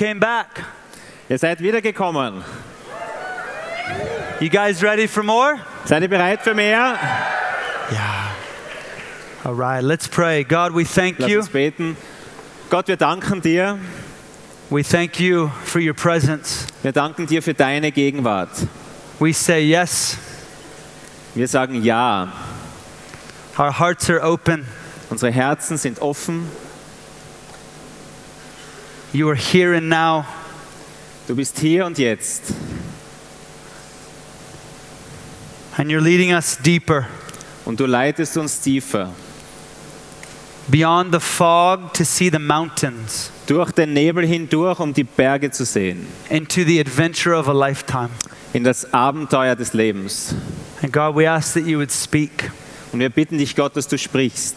came back. Ihr seid wiedergekommen. You guys ready for more? Seid ihr bereit für mehr? Yeah. All right, let's pray. God, we thank Lass you. uns beten. Gott, wir danken dir. We thank you for your presence. Wir danken dir für deine Gegenwart. We say yes. Wir sagen ja. Our hearts are open. Unsere Herzen sind offen. You are here and now. Du bist hier und jetzt. And you're leading us deeper Und du leitest uns tiefer. beyond the fog to see the mountains Durch den Nebel hindurch, um die Berge zu sehen. into the adventure of a lifetime. In das Abenteuer des Lebens. And God, we ask that you would speak. Und wir bitten dich, Gott, dass du sprichst.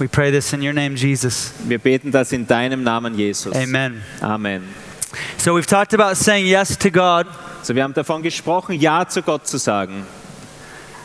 We pray this in your name, Jesus. Wir beten das in deinem Namen, Jesus. Amen. Amen. So we've talked about saying yes to God, So, wir haben davon gesprochen, Ja zu Gott zu sagen.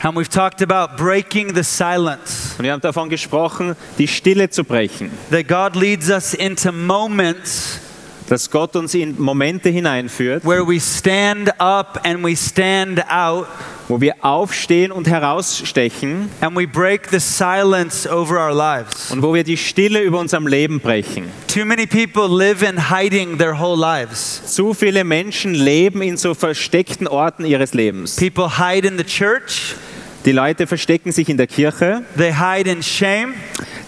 and we've talked about breaking the silence. Und wir haben davon gesprochen, die Stille zu brechen. That God leads us into moments Dass Gott uns in Momente hineinführt, where we stand up and we stand out wo wir aufstehen und herausstechen and we break the silence over our lives. und wo wir die Stille über unserem Leben brechen. Too many people live in hiding their whole lives. Zu viele Menschen leben in so versteckten Orten ihres Lebens. People hide in the church, Die Leute verstecken sich in der Kirche, they hide in shame,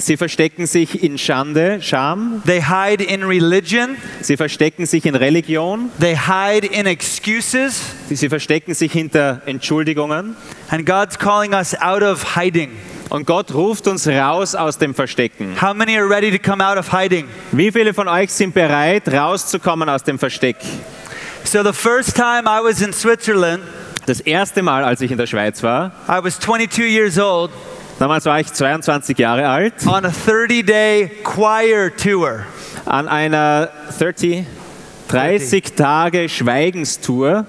sie verstecken sich in Schande, Scham, they hide in religion, sie verstecken sich in Religion, they hide in excuses, sie verstecken sich hinter Entschuldigungen. and God's calling us out of hiding. Und Gott ruft uns raus aus dem Verstecken. How many are ready to come out of hiding? Wie viele von euch sind bereit, rauszukommen aus dem Versteck? So, the first time I was in Switzerland, Das erste Mal, als ich in der Schweiz war, I was 22 years old damals war ich 22 Jahre alt, on a 30 day choir tour. an einer 30, 30 Tage Schweigenstour.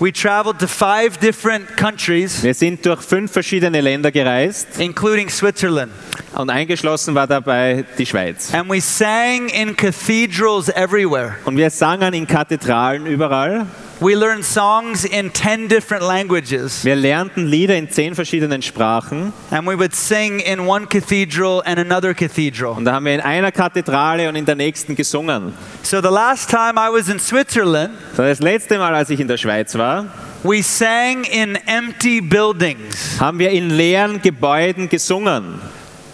We traveled to five different countries, Wir sind durch fünf verschiedene Länder gereist including Switzerland. und eingeschlossen war dabei die Schweiz. And we sang in cathedrals everywhere. Und wir sangen in Kathedralen überall. We learned songs in 10 different languages. Wir lernten Lieder in zehn verschiedenen Sprachen. And we would sing in one cathedral and another cathedral. Und da haben wir in einer Kathedrale und in der nächsten gesungen. So the last time I was in Switzerland, So, Das letzte Mal, als ich in der Schweiz war, we sang in empty buildings. haben wir in leeren Gebäuden gesungen.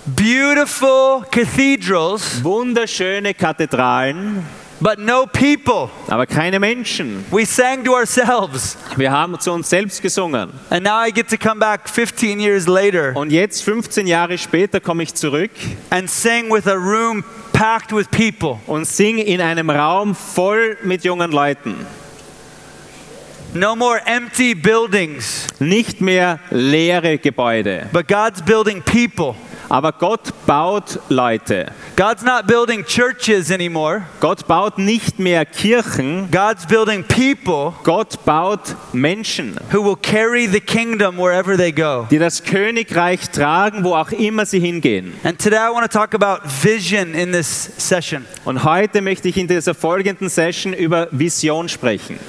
Beautiful cathedrals, Wunderschöne Kathedralen, but no people. aber keine Menschen. We sang to ourselves. Wir haben zu uns selbst gesungen. And now I get to come back 15 years later Und jetzt, 15 Jahre später, komme ich zurück and sing with a room packed with people. und singe in einem Raum voll mit jungen Leuten. No more empty buildings, Nicht mehr leere Gebäude. but God's building people. Aber Gott baut Leute. God's not building churches anymore. Gott baut nicht mehr Kirchen. God's building people Gott baut Menschen, who will carry the kingdom wherever they go. die das Königreich tragen, wo auch immer sie hingehen. And today I want to talk about vision in this session. Und heute möchte ich in dieser folgenden Session über Vision sprechen.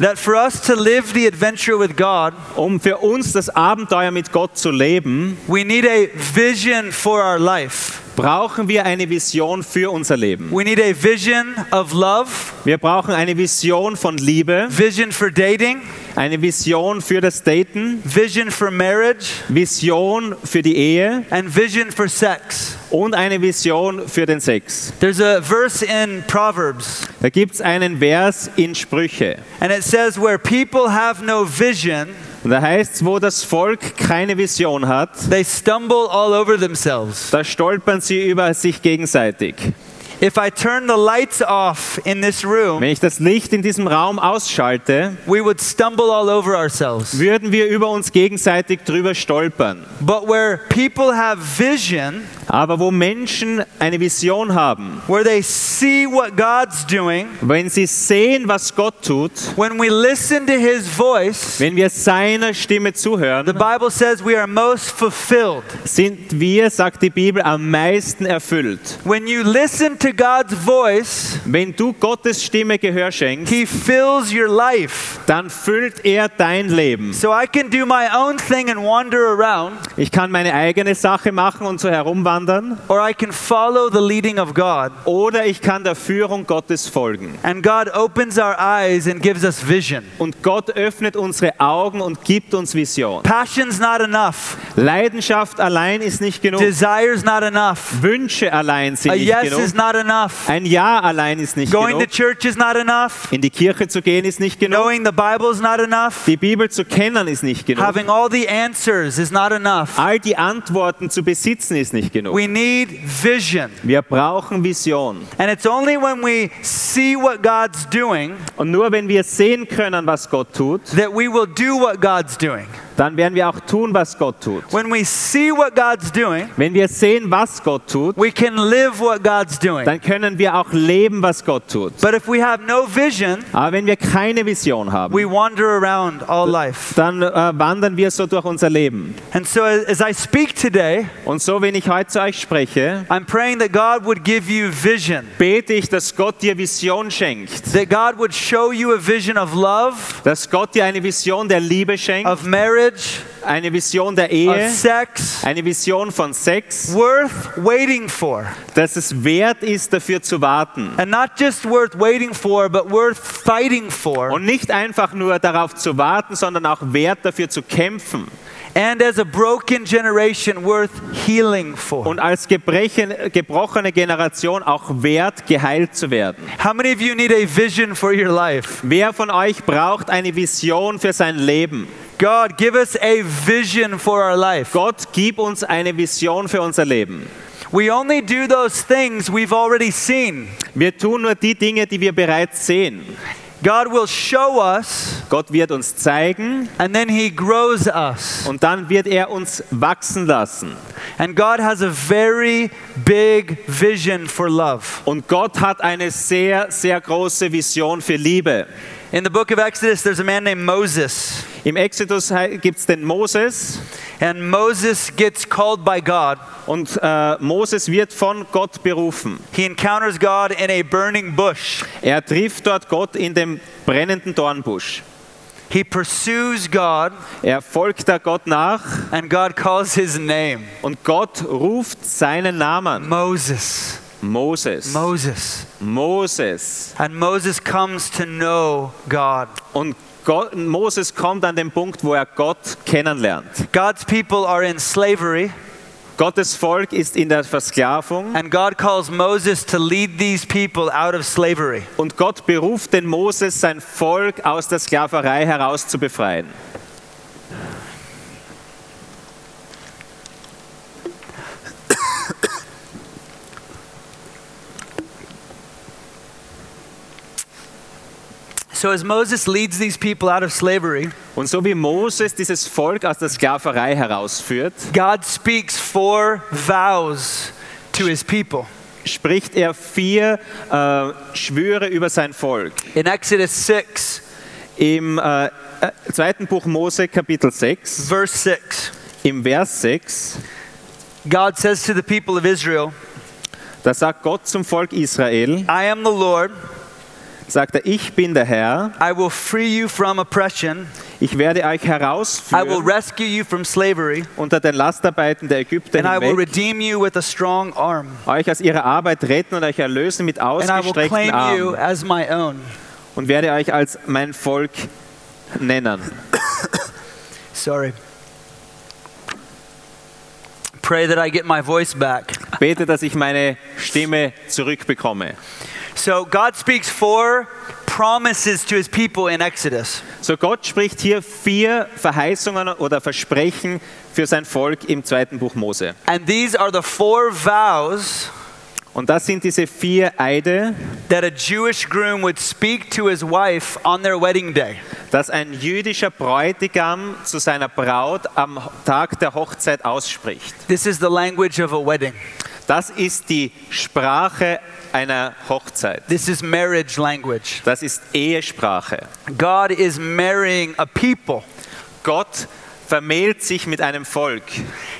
That for us to live the adventure with God, Um für uns das Abenteuer mit Gott zu leben, we need a vision for our life. Brauchen wir eine Vision für unser Leben. We need a vision of love, Wir brauchen eine Vision von Liebe, vision for dating, eine Vision für das Daten, vision for marriage, Vision für die Ehe and vision for sex. und eine Vision für den Sex. There's a verse in Proverbs, Da gibt es einen Vers in Sprüche. and it says, Where people have no vision, da heißt es, wo das Volk keine Vision hat, they stumble all over themselves. da stolpern sie über sich gegenseitig. If I turn the lights off in this room, Wenn ich das Licht in diesem Raum ausschalte, we would stumble all over ourselves. würden wir über uns gegenseitig drüber stolpern. But where people have vision, Aber wo Menschen eine Vision haben, where they see what God's doing, wenn sie sehen, was Gott tut, when we listen to His voice, wenn wir seiner Stimme the zuhören, Bible says we are most fulfilled. sind wir, sagt die Bibel, am meisten erfüllt. When you listen to God's voice, Wenn du Gottes Stimme Gehör schenkst, He fills your life. dann füllt er dein Leben. So I can do my own thing and wander around, Ich kann meine eigene Sache machen und so herumwandern or I can follow the leading of God. oder ich kann der Führung Gottes folgen. And God opens our eyes and gives us vision. Und Gott öffnet unsere Augen und gibt uns Vision. Passion's not enough. Leidenschaft allein ist nicht genug. Desire's not enough. Wünsche allein sind A nicht yes genug. is not enough. Ein Ja allein ist nicht Going to church is not enough. In die Kirche zu gehen ist nicht genug. Knowing the Bible is not enough. Die Bibel zu kennen ist nicht genug. Having all the answers is not enough. All die Antworten zu besitzen ist nicht genug. We need vision. Wir brauchen Vision. And it's only when we see what God's doing Und nur wenn wir sehen können, was Gott tut, that we will do what God's doing. Dann werden wir auch tun, was Gott tut. When we see what God's doing, Wenn wir sehen, was Gott tut, we can live what God's doing. dann können wir auch leben, was Gott tut. But if we have no vision, Aber wenn wir keine Vision haben, we wander around all life. dann äh, wandern wir so durch unser Leben. And so as I speak today, Und so, wenn ich heute zu euch spreche, I'm praying that God would give you vision, bete ich, dass Gott dir Vision schenkt. that God would show you a vision of love, Dass Gott dir eine Vision der Liebe schenkt, of marriage, eine Vision der of Ehe, sex, eine Vision von Sex, worth waiting for. dass es wert ist, dafür zu warten. And not just worth waiting for, but worth fighting for. Und nicht einfach nur darauf zu warten, sondern auch wert dafür zu kämpfen. And as a broken generation, worth healing for. Und als gebrochene Generation auch wert, geheilt zu werden. How many of you need a vision for your life? Wer von euch braucht eine Vision für sein Leben? God, give us a vision for our life. Gott, gib uns eine Vision für unser Leben. We only do those things we've already seen. Wir tun nur die Dinge, die wir bereits sehen. God will show us, Gott wird uns zeigen and then He grows us. und dann wird er uns wachsen lassen. And God has a very big vision for love. Und Gott hat eine sehr, sehr große Vision für Liebe. In the book of Exodus, there's a man named Moses. Im Exodus gibt es den Moses And Moses gets called by God. und äh, Moses wird von Gott berufen. He encounters God in a burning bush. Er trifft dort Gott in dem brennenden Dornbusch. He pursues God, Er folgt da Gott nach and God calls his name und Gott ruft seinen Namen. Moses. Moses. Moses. Moses. And Moses comes to know God. Und Gott, Moses kommt an den Punkt, wo er Gott kennenlernt. God's people are in slavery, Gottes Volk ist in der Versklavung and God calls Moses to lead these people out of slavery. und Gott beruft den Moses, sein Volk aus der Sklaverei heraus zu befreien. So, as Moses leads these people out of slavery, Und so wie Moses dieses Volk aus der Sklaverei herausführt, God speaks four vows to his people. spricht er vier äh, Schwüre über sein Volk. In Exodus 6, Im äh, äh, zweiten Buch Mose, Kapitel 6, verse 6, im Vers 6, God says to the people of Israel, da sagt Gott zum Volk Israel, I am the Lord, sagt er, ich bin der Herr, I will free you from oppression, ich werde euch I will herausführen rescue you from slavery, unter den Lastarbeiten der Ägypter and I will hinweg, redeem you with a strong arm, euch aus ihrer Arbeit retten und euch erlösen mit and I will ausgestreckten claim you Armen as my own. und werde euch als mein Volk nennen. Sorry. Pray that I get my voice back. Bete, dass ich meine Stimme zurückbekomme. So, God speaks four promises to his people in Exodus. So Gott spricht hier vier Verheißungen oder Versprechen für sein Volk im zweiten Buch Mose. And these are the four vows Und das sind diese vier Eide, that a Jewish groom would speak to his wife on their wedding day. dass ein jüdischer Bräutigam zu seiner Braut am Tag der Hochzeit ausspricht. This is the language of a wedding. Das ist die Sprache einer Hochzeit. This is marriage language. Das ist Ehesprache. God is marrying a people. Gott vermählt sich mit einem Volk.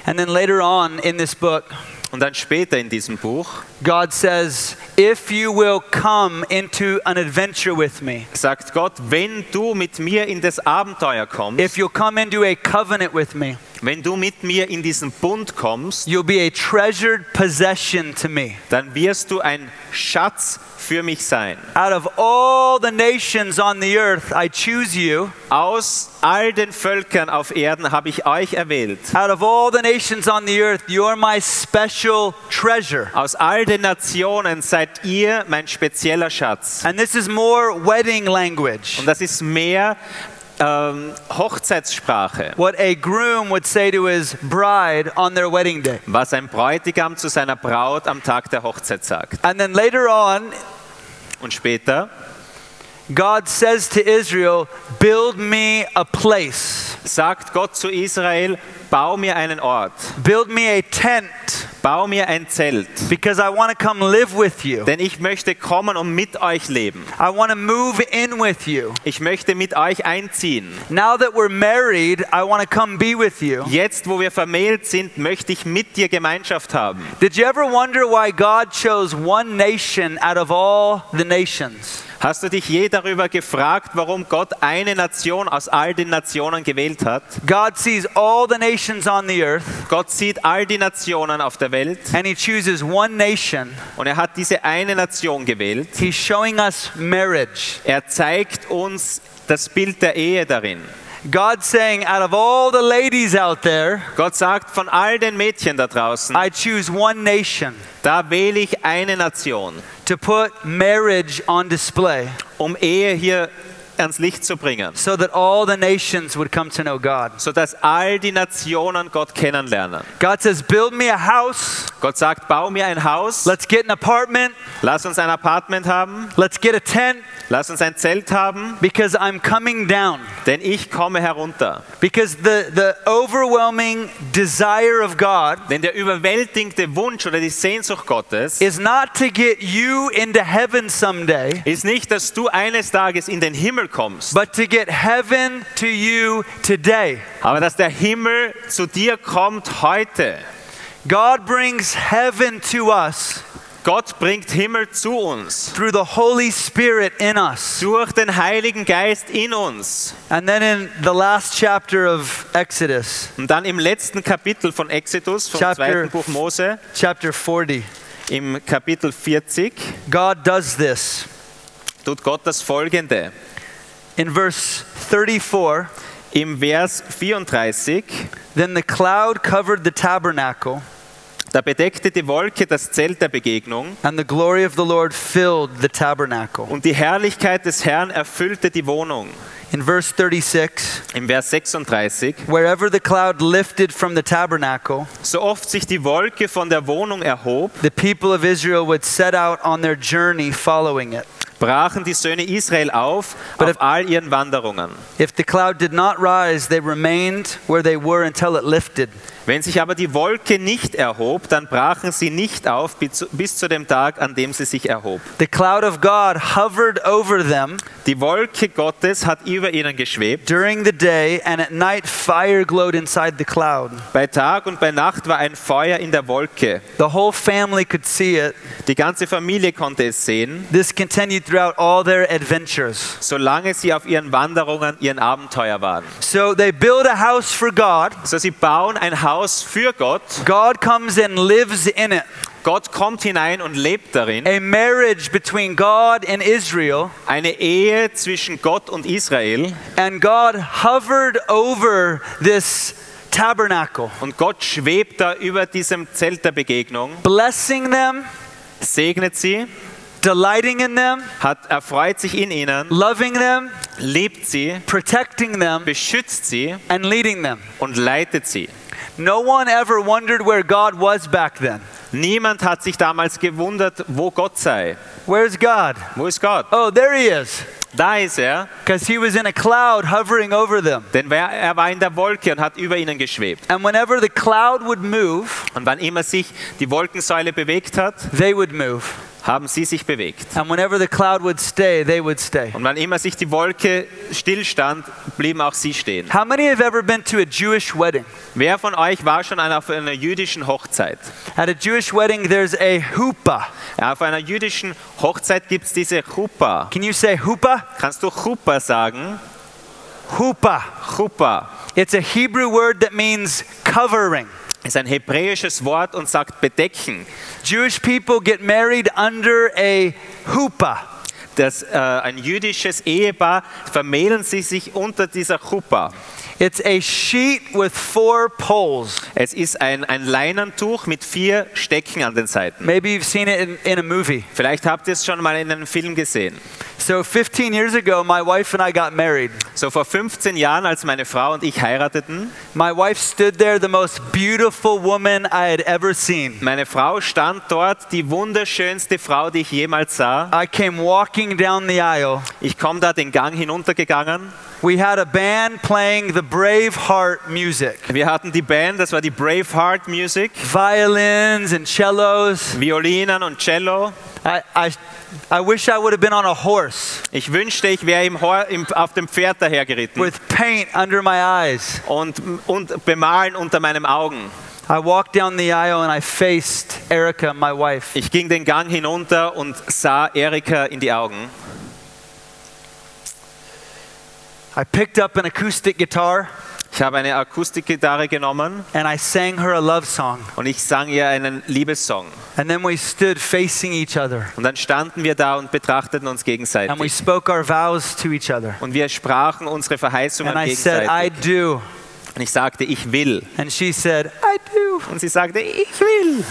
And then later on in this book, Und dann später in diesem Buch God says, If you will come into an adventure with me, sagt Gott, wenn du mit mir in das Abenteuer kommst, if you'll come into a covenant with me, wenn du mit mir in diesen Bund kommst, you'll be a treasured possession to me. dann wirst du ein Schatz für mich sein. Out of all the nations on the earth, I choose you. Aus all den Völkern auf Erden habe ich euch erwählt. Out of all the nations on the earth, you're my special treasure. Aus all den Nationen seid ihr mein spezieller Schatz. And this is more wedding language. Und das ist mehr ähm, Hochzeitssprache, What a groom would say to his bride on their wedding day. was ein Bräutigam zu seiner Braut am Tag der Hochzeit sagt. And then later on, Und später God says to Israel, Build me a place, sagt Gott zu Israel, bau mir einen Ort, build me a tent, bau mir ein Zelt, because I want to come live with you. denn ich möchte kommen und mit euch leben. I want to move in with you. Ich möchte mit euch einziehen. Now that we're married, I want to come be with you. Jetzt, wo wir vermählt sind, möchte ich mit dir Gemeinschaft haben. Did you ever wonder why God chose one nation out of all the nations? Hast du dich je darüber gefragt, warum Gott eine Nation aus all den Nationen gewählt hat? God sees all the nations on the earth, Gott sieht all die Nationen auf der Welt and He chooses one nation. und er hat diese eine Nation gewählt. He's showing us marriage. Er zeigt uns das Bild der Ehe darin. God's saying, out of all the ladies out there, Gott sagt von all den Mädchen da draußen, I choose one nation da wähle ich eine Nation, to put marriage on display. um Ehe hier ans Licht zu bringen, so that all the nations would come to know God. sodass all die Nationen Gott kennenlernen. God says, Build me a house. Gott sagt, bau mir ein Haus, Let's get an apartment. lass uns ein Apartment haben, Let's get a tent lass uns ein Zelt haben, because I'm coming down. denn ich komme herunter. Because the, the overwhelming desire of God Denn der überwältigende Wunsch oder die Sehnsucht Gottes is not to get you into heaven someday, ist nicht, dass du eines Tages in den Himmel kommst, but to get heaven to you today. aber dass der Himmel zu dir kommt heute. God brings heaven to us Gott bringt Himmel zu uns through the Holy Spirit in us. durch den Heiligen Geist in uns. And then in the last chapter of Exodus, Und dann im letzten Kapitel von Exodus, vom Chapter- zweiten Buch Mose, chapter 40, im Kapitel 40, God does this. tut Gott das folgende. In verse 34, Im Vers 34, then the cloud covered the tabernacle, da bedeckte die Wolke das Zelt der Begegnung and the glory of the Lord filled the tabernacle. und die Herrlichkeit des Herrn erfüllte die Wohnung. In verse 36, Im Vers 36, wherever the cloud lifted from the tabernacle, so oft sich die Wolke von der Wohnung erhob, the people of Israel would set out on their journey following it. Brachen die Söhne Israel auf But auf if- all ihren Wanderungen. If the cloud did not rise, they remained where they were until it lifted. Wenn sich aber die Wolke nicht erhob, dann brachen sie nicht auf bis zu, dem Tag, an dem sie sich erhob. The cloud of God hovered over them Die Wolke Gottes hat über ihnen geschwebt. during the day, and at night fire glowed inside the cloud. Bei Tag und bei Nacht war ein Feuer in der Wolke. The whole family could see it. Die ganze Familie konnte es sehen, This continued throughout all their adventures. solange sie auf ihren Wanderungen, ihren Abenteuer waren. So they build a house for God. So sie bauen ein Haus für Gott. God comes and lives in it. Gott kommt hinein und lebt darin. A marriage between God and Israel. Eine Ehe zwischen Gott und Israel. And God hovered over this tabernacle, Und Gott schwebt da über diesem Zelt der Begegnung, blessing them, segnet sie, delighting in them, hat, erfreut sich in ihnen, loving them, liebt sie, protecting them, beschützt sie and leading them. und leitet sie. No one ever wondered where God was back then. Niemand hat sich damals gewundert, wo Gott sei. Where's God? Wo ist Gott? Oh, there he is. Da ist er, Because he was in a cloud hovering over them. denn er war in der Wolke und hat über ihnen geschwebt. And whenever the cloud would move, Und wann immer sich die Wolkensäule bewegt hat, they would move. Haben sie sich bewegt. And whenever the cloud would stay, they would stay. Und wann immer sich die Wolke stillstand, blieben auch sie stehen. How many have ever been to a Jewish wedding? Wer von euch war schon auf einer jüdischen Hochzeit? At a Jewish wedding, there's a huppah. Ja, auf einer jüdischen Hochzeit gibt es diese Chuppah. Can you say huppah? Kannst du Chuppah sagen? Huppah. Chuppah It's a Hebrew word that means covering. Ist ein hebräisches Wort und sagt bedecken. Jewish people get married under a huppah. Das, äh, ein jüdisches Ehepaar vermählen sie sich unter dieser Chuppah. It's a sheet with four poles. Es ist ein, ein Leinentuch mit vier Stecken an den Seiten. Maybe you've seen it in, in a movie. Vielleicht habt ihr es schon mal in einem Film gesehen. So 15 years ago, my wife and I got married. So vor 15 Jahren, als meine Frau und ich heirateten, My wife stood there, the most beautiful woman I had ever seen. meine Frau stand dort, die wunderschönste Frau, die ich jemals sah. I came walking down the aisle. Ich komme da den Gang hinuntergegangen. We had a band playing the Braveheart music Wir hatten die Band, das war die Braveheart Music, violins and cellos. Violinen und Cello. I, I, I wish I would have been on a horse Ich wünschte, ich wäre im im, auf dem Pferd dahergeritten with paint under my eyes. und, und bemalen unter meinen Augen. I walked down the aisle and I faced Erica, my wife. Ich ging den Gang hinunter und sah Erika in die Augen. I picked up an acoustic guitar Ich habe eine Akustikgitarre genommen and I sang her a love song. und ich sang ihr einen Liebessong. And then we stood facing each other Und dann standen wir da und betrachteten uns and we gegenseitig. spoke our vows to each other. Und wir sprachen unsere Verheißungen And I said, I gegenseitig. do. Und ich sagte, ich will. And she said, I do. Und sie sagte, ich will.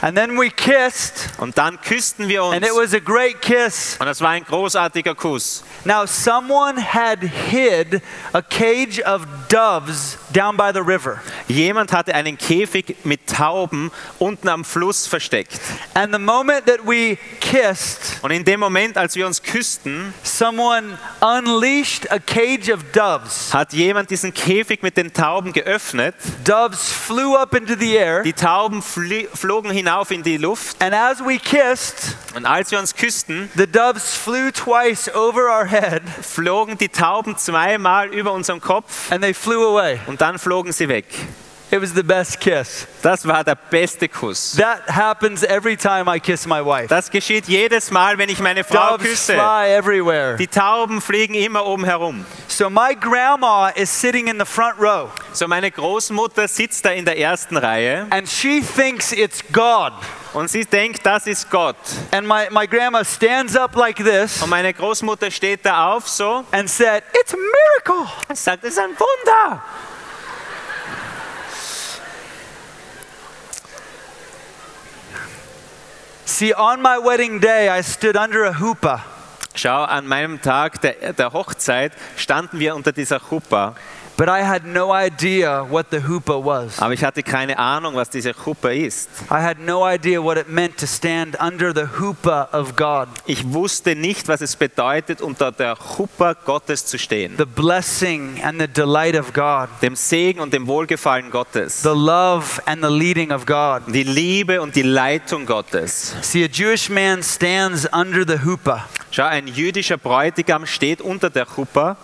And then we kissed Und dann küssten wir uns. and it was a great kiss. Und das war ein großartiger Kuss. Now, someone had hid a cage of doves down by the river. Jemand hatte einen Käfig mit Tauben unten am Fluss versteckt. And the moment that we kissed, Und in dem Moment, als wir uns küssten, someone unleashed a cage of doves. hat jemand diesen Käfig mit den Tauben geöffnet. Doves flew up into the air. Die Tauben flogen hinauf in die Luft. And as we kissed, Und als wir uns küssten, the doves flew twice over our head flogen die Tauben zweimal über unserem Kopf and they flew away. und dann flogen sie weg. It was the best kiss. Das war der beste Kuss. That happens every time I kiss my wife. Das geschieht jedes Mal, wenn ich meine Frau Doves küsse. fly everywhere. Die Tauben fliegen immer oben herum. So my grandma is sitting in the front row So meine Großmutter sitzt da in der ersten Reihe and she thinks it's God. und sie denkt, das ist Gott. And my, my grandma stands up like this Und meine Großmutter steht da auf so and said, It's a miracle. und sagt, das ist ein Wunder. See, on my wedding day, I stood under a hoopah. Schau, an meinem Tag der, der Hochzeit standen wir unter dieser Chuppah, But I had no idea what the hoopah was. aber ich hatte keine Ahnung, was diese Chuppah ist. I had no idea what it meant to stand under the hoopah of God, Ich wusste nicht, was es bedeutet, unter der Chuppah Gottes zu stehen. the blessing and the delight of God, Dem Segen und dem Wohlgefallen Gottes. the love and the leading of God. Die Liebe und die Leitung Gottes. See, a Jewish man stands under the hoopah, Schau, ein jüdischer Bräutigam steht unter der Chuppah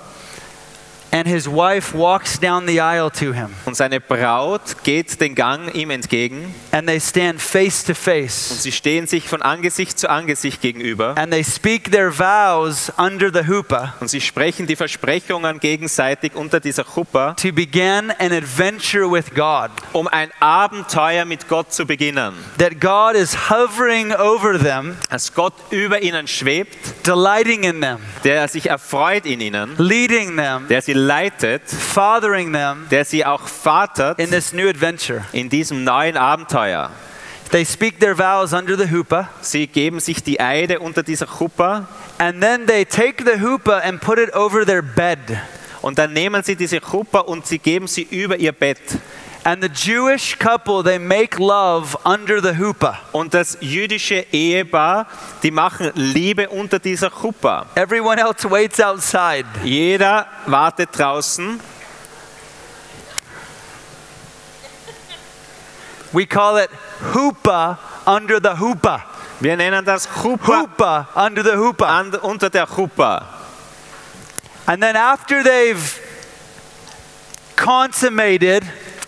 and his wife walks down the aisle to him, und seine Braut geht den Gang ihm entgegen. And they stand face to und face, sie stehen sich von Angesicht zu Angesicht gegenüber. And they speak their vows under the hoopah. Und sie sprechen die Versprechungen gegenseitig unter dieser Chuppah, to begin an adventure with God. um ein Abenteuer mit Gott zu beginnen. That God is hovering over them, Dass Gott über ihnen schwebt, delighting in them, der sich erfreut in ihnen, leading them, der sie leitet, fathering them der sie auch vatert in this new adventure. in diesem neuen Abenteuer. They speak their vows under the hoopah, Sie geben sich die Eide unter dieser Chuppah and then they take the hoopah and put it over their bed. und dann nehmen sie diese Chuppah und sie geben sie über ihr Bett. And the Jewish couple, they make love under the hoopah. Und das jüdische Ehepaar, die machen Liebe unter dieser Chuppah. Everyone else waits outside. Jeder wartet draußen. We call it hoopah under the hoopah. Wir nennen das Chuppah Hoopah under the hoopah. an, unter der Chuppah. And then after they've consummated,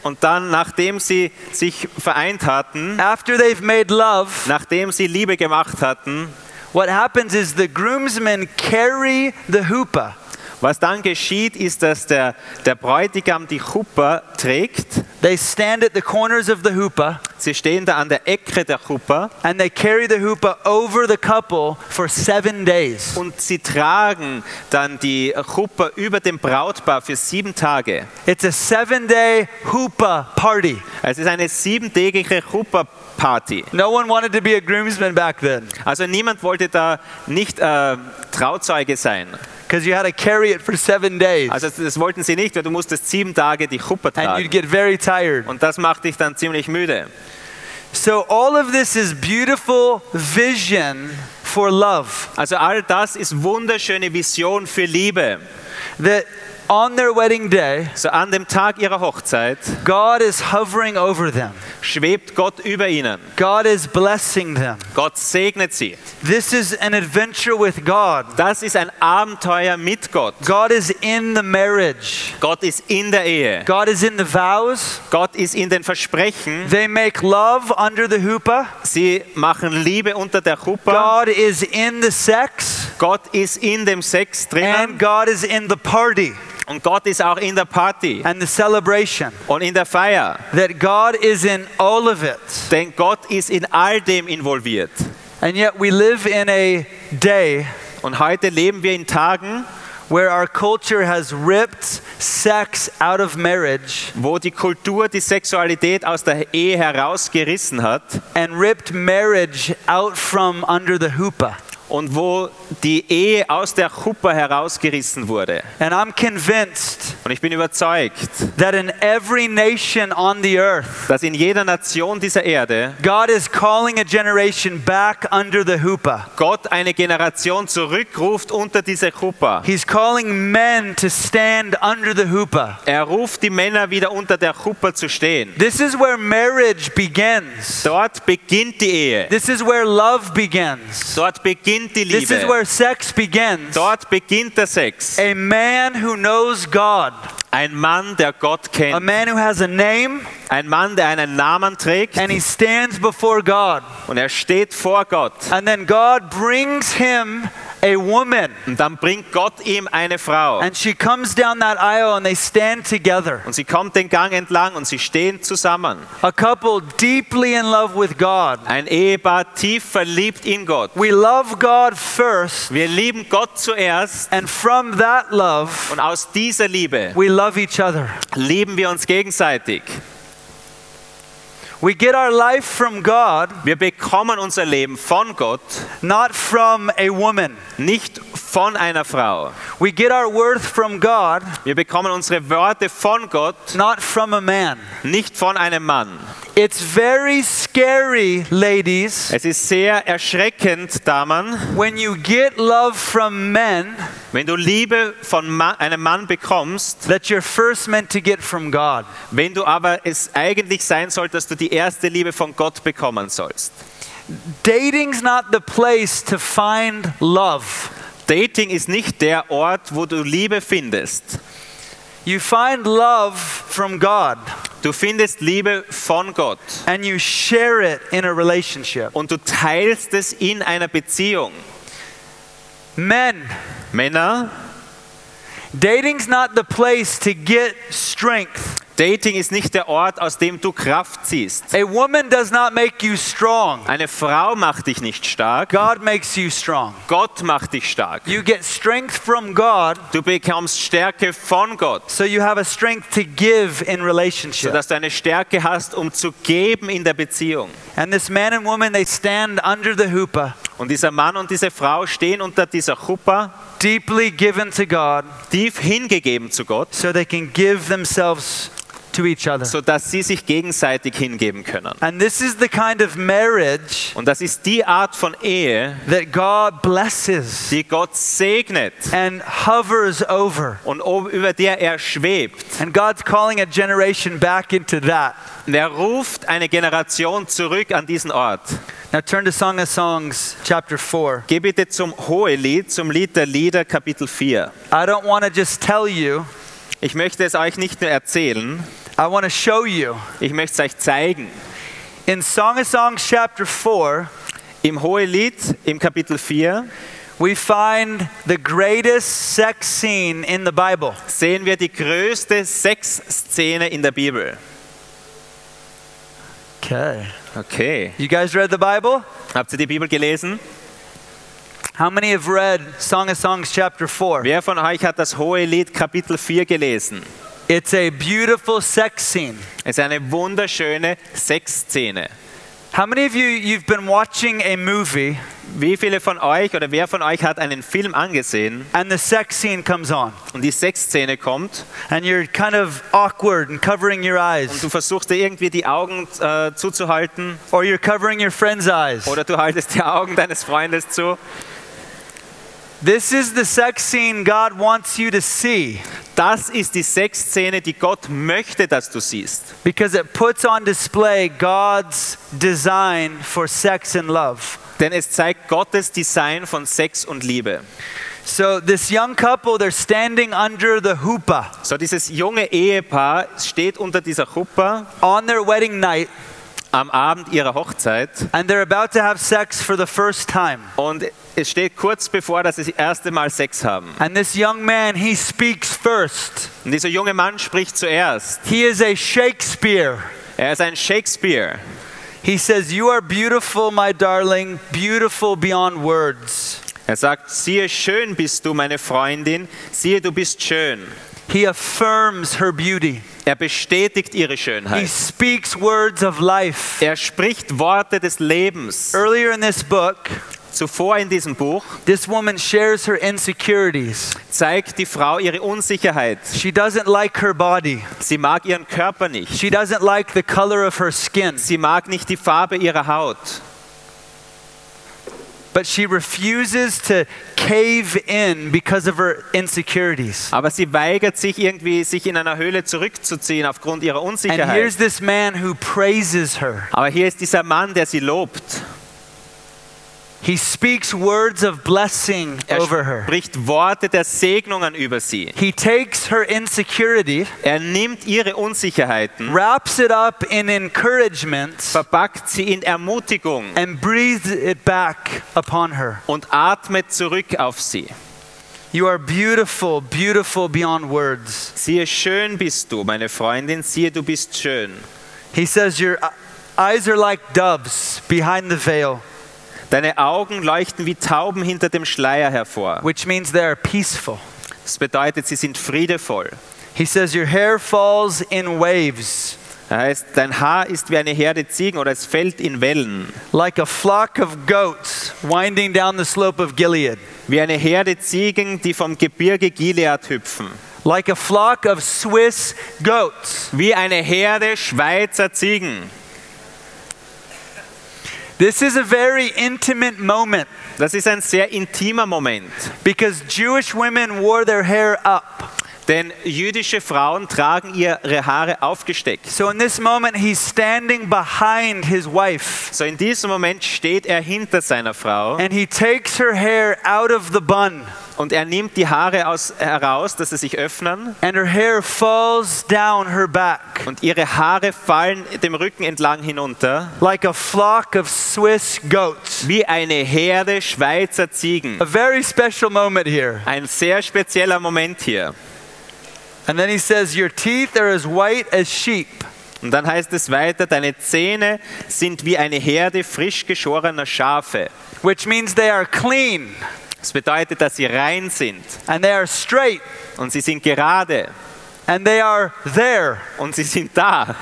Und dann, nachdem sie sich vereint hatten, after they've made love, nachdem sie Liebe gemacht hatten, what happens is the groomsmen carry the hoopah. Was dann geschieht, ist, dass der, der Bräutigam die Chuppah trägt. They stand at the corners of the hoopah Sie stehen da an der Ecke der Chuppah and they carry the hoopah over the couple for seven days. und sie tragen dann die Chuppah über dem Brautpaar für sieben Tage. It's a seven day hoopah party. Es ist eine siebentägige Chuppah-Party. No one wanted to be a groomsman back then Also niemand wollte da nicht äh, Trauzeuge sein. Because you had to carry it for seven days Also das wollten sie nicht, weil du musstest sieben Tage die Chuppah and you'd get very tired. Und das macht dich dann ziemlich müde. So, all of this is beautiful vision for love. Also all das ist wunderschöne Vision für Liebe. That on their wedding day, So an dem Tag ihrer Hochzeit God is hovering over them, schwebt Gott über ihnen. God is blessing them. Gott segnet sie. This is an adventure with God. Das ist ein Abenteuer mit Gott. God is in the marriage, Gott ist in der Ehe. God is in the vows. Gott ist in den Versprechen. They make love under the hoopah. Sie machen Liebe unter der Chuppah. God is in the sex, Gott ist in dem Sex drinnen. and. God is in the party Und Gott ist auch in der Party and the celebration. und in der Feier. That God is in all of it. Denn Gott ist in all dem involviert. And yet we live in a day Und heute leben wir in Tagen, where our culture has ripped sex out of marriage wo die Kultur die Sexualität aus der Ehe herausgerissen hat and ripped marriage out from under the hoopah. Und wo die Ehe aus der Chuppah herausgerissen wurde. And I'm convinced Und ich bin überzeugt, that in every nation on the earth, dass in jeder Nation dieser Erde God is calling a generation back under the hoopah. Gott eine Generation zurückruft unter diese Chuppah. He's calling men to stand under the hoopah. Er ruft die Männer wieder unter der Chuppah zu stehen. This is where marriage begins. Dort beginnt die Ehe. This is where love begins. Dort beginnt die This is where sex begins. Dort beginnt der Sex. A man who knows God, Ein Mann, der Gott kennt. a man who has a name, Ein Mann, der einen Namen trägt and he stands before God. und er steht vor Gott. And then God brings him a woman, Und dann bringt Gott ihm eine Frau. and she comes down that aisle and they stand together. Und sie kommt den Gang entlang und sie stehen zusammen. A couple deeply in love with God. Ein Ehepaar tief verliebt in Gott. We love God first, Wir lieben Gott zuerst and from that love, und aus dieser Liebe we love each other. lieben wir uns gegenseitig. We get our life from God, Wir bekommen unser Leben von Gott, not from a woman. nicht von einer Frau. We get our worth from God, Wir bekommen unsere Worte von Gott, not from a man. nicht von einem Mann. It's very scary, ladies, Es ist sehr erschreckend, Damen, when you get love from men wenn du Liebe von Ma einem Mann bekommst, that you're first meant to get from God. wenn du aber es eigentlich sein soll, dass du die erste Liebe von Gott bekommen sollst. Dating's not the place to find love. Dating ist nicht der Ort, wo du Liebe findest. You find love from God Du findest Liebe von Gott and you share it in a relationship. und du teilst es in einer Beziehung. Men, Männer, dating's not the place to get strength. Dating ist nicht der Ort, aus dem du Kraft ziehst. A woman does not make you strong. Eine Frau macht dich nicht stark, God makes you strong. Gott macht dich stark. You get strength from God, Du bekommst Stärke von Gott, so you have a strength to give in relationship. sodass du eine Stärke hast, um zu geben in der Beziehung. And this man and woman, they stand under the hoopah, Und dieser Mann und diese Frau stehen unter dieser Chuppah, deeply given to God, tief hingegeben zu Gott, so they can give themselves to each other. sodass sie sich gegenseitig hingeben können. And this is the kind of marriage Und das ist die Art von Ehe, that God blesses die Gott segnet and hovers over. und ob- über der er schwebt. And God's calling a generation back into that. Und er ruft eine Generation zurück an diesen Ort. Now turn to Song of Songs, chapter 4. Geh bitte zum Hohelied, zum Lied der Lieder, Kapitel 4. I don't want to just tell you, Ich möchte es euch nicht nur erzählen, I want to show you. ich möchte es euch zeigen. In Song of Songs, chapter 4, Im Hohelied, im Kapitel 4, we find the greatest sex scene in the Bible. sehen wir die größte Sexszene in der Bibel. Okay. Okay. You guys read the Bible? Habt ihr die Bibel gelesen? How many have read Song of Songs, chapter 4? Wer von euch hat das Hohelied Kapitel 4 gelesen? It's a beautiful sex scene. Es ist eine wunderschöne Sexszene. How many of you you've been watching a movie Wie viele von euch oder wer von euch hat einen Film angesehen and the sex scene comes on und die Sexszene kommt and you're kind of awkward and covering your und eyes du versuchst dir irgendwie die Augen äh, zuzuhalten or you're covering your friend's eyes? oder du haltest die Augen deines Freundes zu? This is the sex scene God wants you to see Das ist die Sexszene, die Gott möchte, dass du siehst. because it puts on display God's design for sex and love. Denn es zeigt Gottes Design von Sex und Liebe. So this young couple, they're standing under the hoopah So dieses junge Ehepaar steht unter dieser Chuppah on their wedding night am Abend ihrer Hochzeit and they're about to have sex for the first time. und es steht kurz bevor, dass sie das erste Mal Sex haben. And this young man, he speaks first. Und dieser junge Mann spricht zuerst. He is a Shakespeare. Er ist ein Shakespeare. He says, You are beautiful, my darling, beautiful beyond words. Er sagt, siehe, schön bist du, meine Freundin, siehe, du bist schön. He affirms her beauty. Er bestätigt ihre Schönheit. He speaks words of life. Er spricht Worte des Lebens. Earlier in this book, Zuvor in diesem Buch this woman shares her insecurities. zeigt die Frau ihre Unsicherheit. She doesn't like her body. Sie mag ihren Körper nicht. She doesn't like the color of her skin. Sie mag nicht die Farbe ihrer Haut. But she refuses to cave in because of her insecurities. Aber sie weigert sich irgendwie, sich in einer Höhle zurückzuziehen aufgrund ihrer And Unsicherheit. here's this man who praises her. Aber hier ist dieser Mann, der sie lobt. He speaks words of blessing Er over her. spricht Worte der Segnungen über sie. He takes her insecurity, Er nimmt ihre Unsicherheiten, wraps it up in encouragement, verpackt sie in Ermutigung and breathes it back upon her. und atmet zurück auf sie. You are beautiful, beautiful beyond words. Siehe, schön bist du, meine Freundin, siehe, du bist schön. He says, Your eyes are like doves behind the veil, Deine Augen leuchten wie Tauben hinter dem Schleier hervor. which means they are peaceful. Das bedeutet, sie sind friedevoll. He says, Your hair falls in waves, Das heißt, dein Haar ist wie eine Herde Ziegen oder es fällt in Wellen. like a flock of goats winding down the slope of Gilead, Wie eine Herde Ziegen, die vom Gebirge Gilead hüpfen. like a flock of Swiss goats. Wie eine Herde Schweizer Ziegen. This is a very intimate moment Das ist ein sehr intimer Moment. because Jewish women wore their hair up. Denn jüdische Frauen tragen ihre Haare aufgesteckt. So in this moment, he's standing behind his wife So in diesem Moment steht er hinter seiner Frau and he takes her hair out of the bun, und er nimmt die Haare aus, heraus, dass sie sich öffnen and her hair falls down her back und ihre Haare fallen dem Rücken entlang hinunter, like a flock of Swiss goats. wie eine Herde Schweizer Ziegen. A very special moment here. Ein sehr spezieller Moment hier. And then he says, Your teeth are as white as sheep. Und dann heißt es weiter, deine Zähne sind wie eine Herde frisch geschorener Schafe. which means they are clean Das bedeutet, dass sie rein sind and they are straight und sie sind gerade and they are there. und sie sind da.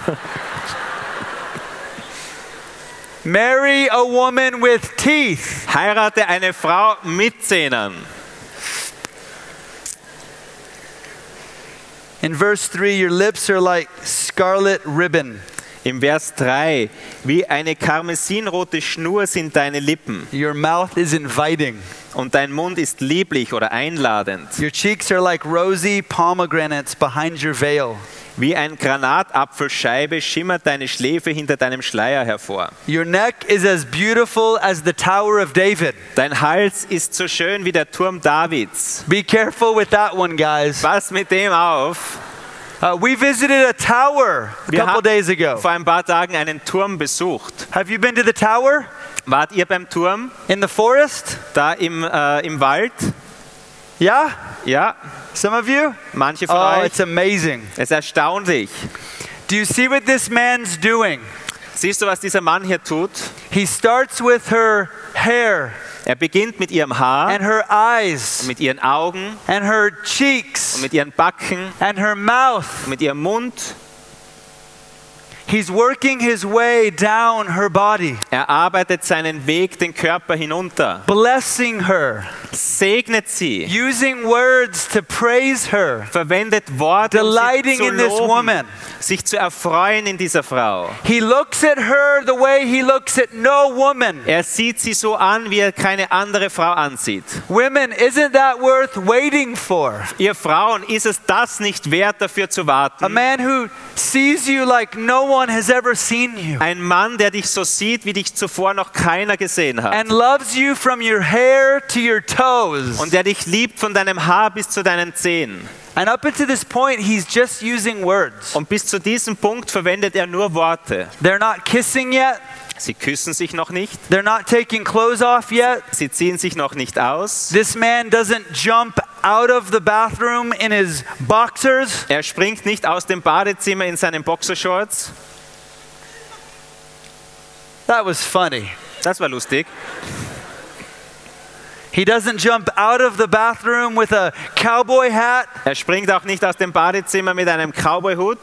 Marry a woman with teeth. Heirate eine Frau mit Zähnen. In verse 3, your lips are like scarlet ribbon. Im Vers 3, wie eine karmesinrote Schnur sind deine Lippen Your mouth is inviting. und dein Mund ist lieblich oder einladend. Your cheeks are like rosy pomegranates behind your veil. Wie ein Granatapfelscheibe schimmert deine Schläfe hinter deinem Schleier hervor. Your neck is as beautiful as the Tower of David. Dein Hals ist so schön wie der Turm Davids. Be careful with that one, guys. Pass mit dem auf. Uh, we visited a tower a Wir couple days ago. vor ein paar Tagen einen Turm besucht. Have you been to the tower Wart ihr beim Turm in the forest? da im, äh, im Wald? Yeah? Ja, Some of you? manche von Oh, euch. it's amazing. Es ist erstaunlich. Do you see what this man's doing? Siehst du, was dieser Mann hier tut? He starts with her hair Er beginnt mit ihrem Haar, and her eyes mit ihren Augen, and her und cheeks mit ihren Backen, and her mouth. und mit ihrem Mund. He's working his way down her body, Er arbeitet seinen Weg den Körper hinunter, blessing her, segnet sie, using words to praise her, verwendet Worte, um sie delighting zu in this loben, woman. sich zu erfreuen in dieser Frau. He looks at her the way he looks at no woman. Er sieht sie so an, wie er keine andere Frau ansieht. Women, isn't that worth waiting for? Ihr Frauen, ist es das nicht wert, dafür zu A warten? man who sees you like no one has ever seen you Ein Mann, der dich so sieht, wie dich zuvor noch keiner gesehen hat. and loves you from your hair to your toes. Und der dich liebt von deinem Haar bis zu deinen Zehen. And up until this point, he's just using words. Und bis zu diesem Punkt verwendet er nur Worte. They're not kissing yet, Sie küssen sich noch nicht, they're not taking clothes off yet. sie ziehen sich noch nicht aus. This man doesn't jump out of the bathroom in his boxers. Er springt nicht aus dem Badezimmer in seinen Boxershorts. That was funny. Das war lustig. He doesn't jump out of the bathroom with a cowboy hat. Er springt auch nicht aus dem Badezimmer mit einem Cowboyhut.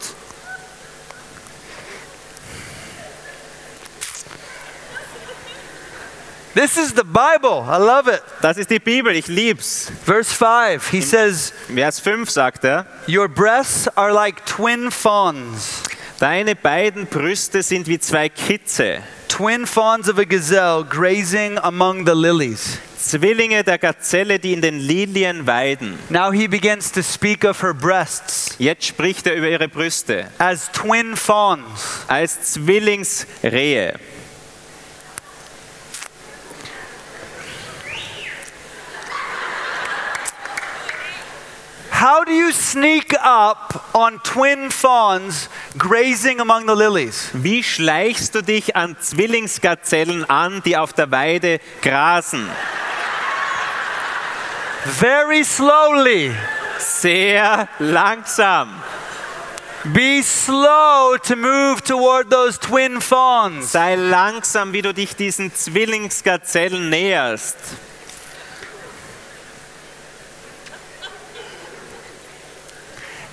This is the Bible. I love it. Das ist die Bibel, ich lieb's. Verse 5, he says, Vers 5 sagt er, Your breasts are like twin fawns, deine beiden Brüste sind wie zwei Kitze, twin fawns of a gazelle grazing among the lilies. Zwillinge der Gazelle, die in den Lilien weiden. Now he begins to speak of her breasts Jetzt spricht er über ihre Brüste as twin fawns. als Zwillingsrehe. How do you sneak up on twin fawns grazing among the lilies? Wie schleichst du dich an Zwillingsgazellen an, die auf der Weide grasen? Very slowly. Sehr langsam. Be slow to move toward those twin fawns. Sei langsam, wie du dich diesen Zwillingsgazellen näherst.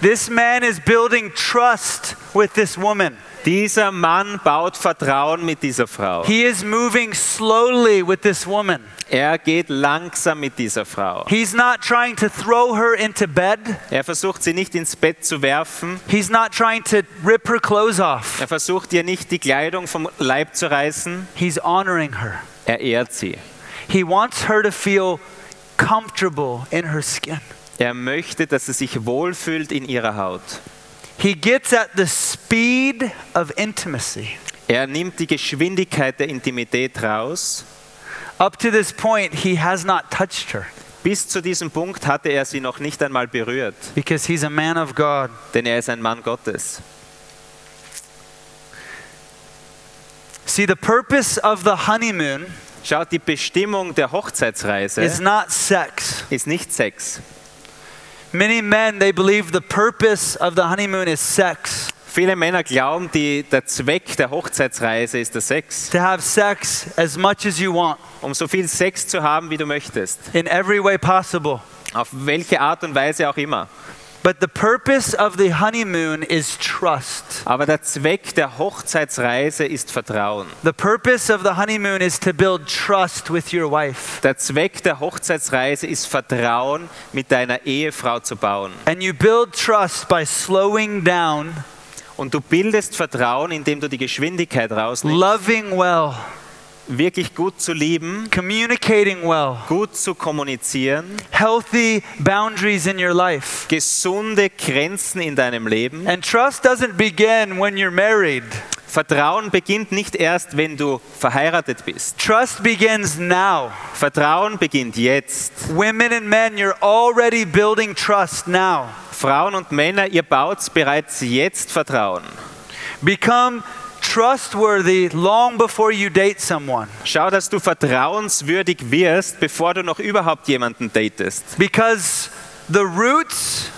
This man is building trust with this woman. Dieser Mann baut Vertrauen mit dieser Frau. He is moving slowly with this woman. Er geht langsam mit dieser Frau. He's not trying to throw her into bed. Er versucht sie nicht ins Bett zu werfen. He's not trying to rip her clothes off. Er versucht ihr nicht die Kleidung vom Leib zu reißen. He's honoring her. Er ehrt sie. He wants her to feel comfortable in her skin. Er möchte, dass sie sich wohlfühlt in ihrer Haut. He gets at the speed of intimacy. Er nimmt die Geschwindigkeit der Intimität raus. Up to this point, he has not touched her Bis zu diesem Punkt hatte er sie noch nicht einmal berührt, because he's a man of God. denn er ist ein Mann Gottes. See, the purpose of the honeymoon Schaut, die Bestimmung der Hochzeitsreise is not sex. ist nicht Sex. Many men, they believe the purpose of the honeymoon is sex. Viele Männer glauben, die, der Zweck der Hochzeitsreise ist der Sex. To have sex as much as you want, Um so viel Sex zu haben, wie du möchtest. in every way possible. Auf welche Art und Weise auch immer. But the purpose of the honeymoon is trust. Aber der Zweck der Hochzeitsreise ist Vertrauen. The purpose of the honeymoon is to build trust with your wife. Der Zweck der Hochzeitsreise ist Vertrauen mit deiner Ehefrau zu bauen. And you build trust by slowing down, Und du bildest Vertrauen, indem du die Geschwindigkeit rausnimmst, loving well, wirklich gut zu lieben, communicating well, gut zu kommunizieren, healthy boundaries in your life. gesunde Grenzen in deinem Leben. And trust doesn't begin when you're married. Vertrauen beginnt nicht erst, wenn du verheiratet bist. Trust begins now. Vertrauen beginnt jetzt. Women and men, you're already building trust now. Frauen und Männer, ihr baut bereits jetzt Vertrauen. Become trustworthy long before you date someone. Schau, dass du vertrauenswürdig wirst, bevor du noch überhaupt jemanden datest. Because the roots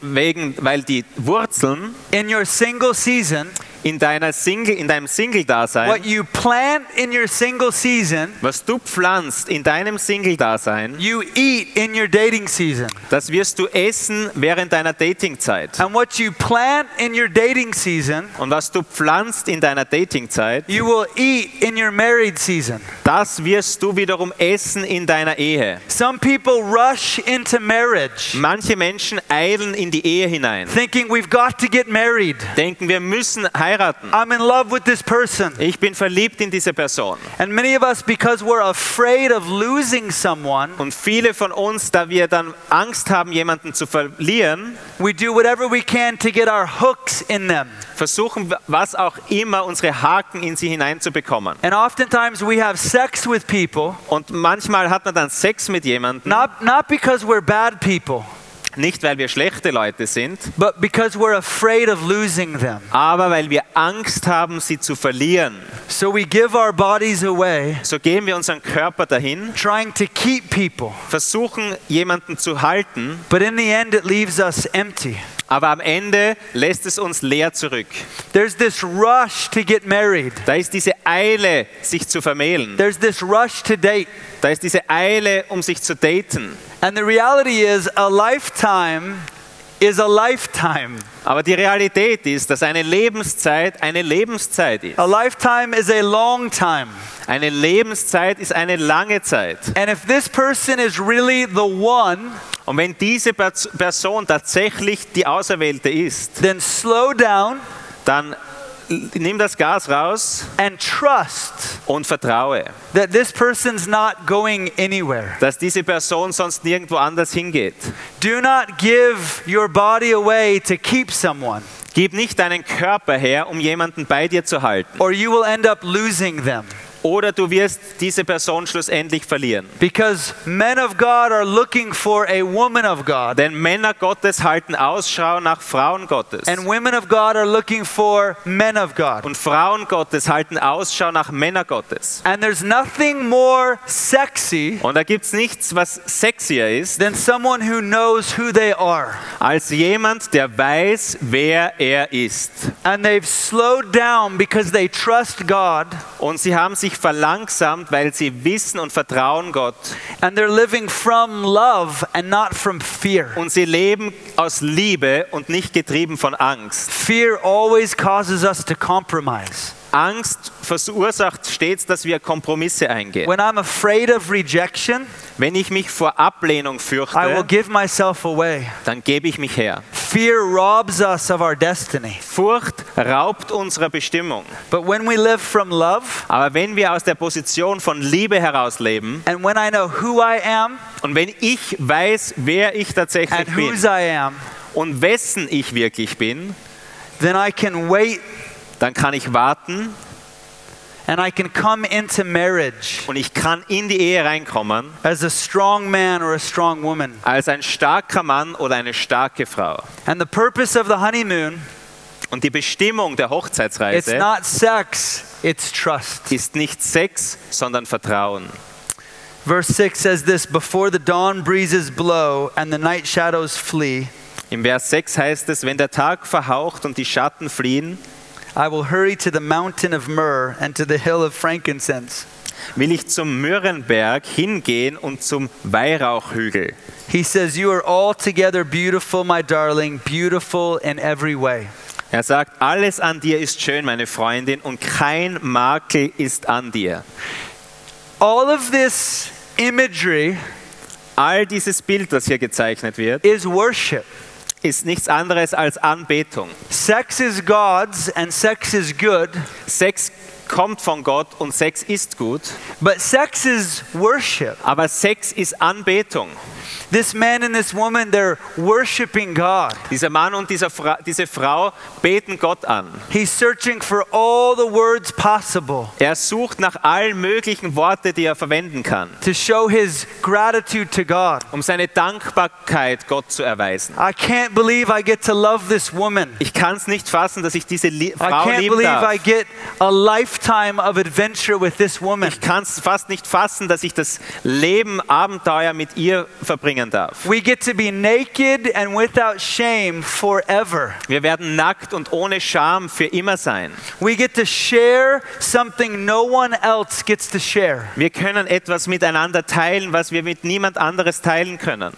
Wegen, weil die Wurzeln in your single season, in, deiner Single, in deinem Single-Dasein, what you plant in your single season, was du pflanzt in deinem Single-Dasein, you eat in your dating season. das wirst du essen während deiner Datingzeit. And what you plant in your dating season, Und was du pflanzt in deiner Datingzeit, you will eat in your married season. das wirst du wiederum essen in deiner Ehe. Some people rush into marriage Manche Menschen eilen in die Ehe hinein, thinking we've got to get married. denken, wir müssen heiraten. I'm in love with this person. Ich bin verliebt in diese Person. And many of us, because we're afraid of losing someone, Und viele von uns, da wir dann Angst haben, jemanden zu verlieren, we do whatever we can to get our hooks in them. versuchen, was auch immer, unsere Haken in sie hineinzubekommen. And oftentimes we have sex with people, Und manchmal hat man dann Sex mit jemandem, not, not because we're bad people, nicht weil wir schlechte Leute sind, but because we're afraid of losing them. aber weil wir Angst haben, sie zu verlieren. So we give our bodies away, So geben wir unseren Körper dahin, trying to keep people. versuchen jemanden zu halten, But in the end, it leaves us empty. Aber am Ende lässt es uns leer zurück. There's this rush to get married, Da ist diese Eile, sich zu vermählen. there's this rush to date. Da ist diese Eile, um sich zu daten. And the reality is, a lifetime is a lifetime. Aber die Realität ist, dass eine Lebenszeit eine Lebenszeit ist. A lifetime is a long time. Eine Lebenszeit ist eine lange Zeit. And if this person is really the one, Und wenn diese Pers- Person tatsächlich die Auserwählte ist, then slow down dann nimm das Gas raus and trust und vertraue, that this person's not going anywhere. dass diese Person sonst nirgendwo anders hingeht. Do not give your body away to keep someone, Gib nicht deinen Körper her, um jemanden bei dir zu halten. or you will end up losing them. Oder du wirst diese Person schlussendlich verlieren. Because men of God are looking for a woman of God, Denn Männer Gottes halten Ausschau nach Frauen Gottes. and women of God are looking for men of God. Und Frauen Gottes halten Ausschau nach Männer Gottes. And there's nothing more sexy Und da gibt es nichts, was sexier ist, than someone who knows who they are. als jemand, der weiß, wer er ist. And they've slowed down because they trust God Und sie haben sich verlangsamt, weil sie wissen und vertrauen Gott. and they're living from love and not from fear. Und sie leben aus Liebe und nicht getrieben von Angst. Fear always causes us to compromise. Angst verursacht stets, dass wir Kompromisse eingehen. When I'm afraid of rejection, Wenn ich mich vor Ablehnung I will fürchte, give myself away. dann gebe ich mich her. Fear robs us of our destiny. Furcht raubt unserer Bestimmung. But when we live from love, Aber wenn wir aus der Position von Liebe heraus leben and when I know who I am und wenn ich weiß, wer ich tatsächlich and bin am, und wessen ich wirklich bin, then I can wait dann kann ich warten and I can come into marriage und ich kann in die Ehe reinkommen as a strong man or a strong woman. als ein starker Mann oder eine starke Frau. And the purpose of the honeymoon, Und die Bestimmung der it's Hochzeitsreise not sex, it's trust. ist nicht Sex, sondern Vertrauen. Verse 6 says this Before the dawn breezes blow and the night shadows flee, Im Vers 6 heißt es, wenn der Tag verhaucht und die Schatten fliehen, I will hurry to the mountain of myrrh and to the hill of frankincense. will ich zum Myrrenberg hingehen und zum Weihrauchhügel. He says, You are altogether beautiful, my darling, beautiful in every way. Er sagt, alles an dir ist schön, meine Freundin, und kein Makel ist an dir. All of this imagery All dieses Bild, das hier gezeichnet wird, is worship. Ist nichts anderes als Anbetung. Sex is God's and sex is good, Sex kommt von Gott und Sex ist gut, but sex is worship. aber Sex ist Anbetung. This man and this woman, they're worshiping God. Dieser Mann und dieser Fra diese Frau beten Gott an. He's searching for all the words possible Er sucht nach allen möglichen Worten, die er verwenden kann, to show his gratitude to God. um seine Dankbarkeit Gott zu erweisen. I can't believe I get to love this woman. Ich kann es nicht fassen, dass ich diese Lie I Frau can't lieben believe I darf. get a lifetime of adventure with this woman. Ich kann es fast nicht fassen, dass ich das Leben Abenteuer mit ihr verbringen darf. We get to be naked and without shame forever. Wir werden nackt und ohne Scham für immer sein. We get to share something no one else gets to share. Wir können etwas miteinander teilen, was wir mit niemand anderes teilen können.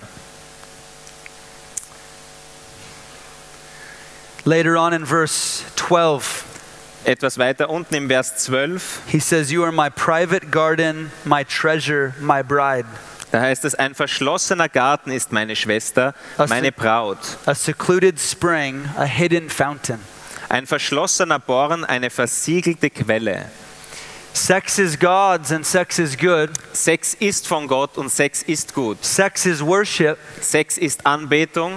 Later on in verse 12, Etwas weiter unten im Vers 12, he says, You are my private garden, my treasure, my bride. Da heißt es, ein verschlossener Garten ist meine Schwester, Was meine? Braut. A secluded spring, a hidden fountain. Ein verschlossener Born, eine versiegelte Quelle. Sex is God's and sex is good. Sex ist von Gott und Sex ist gut. Sex is worship, Sex ist Anbetung,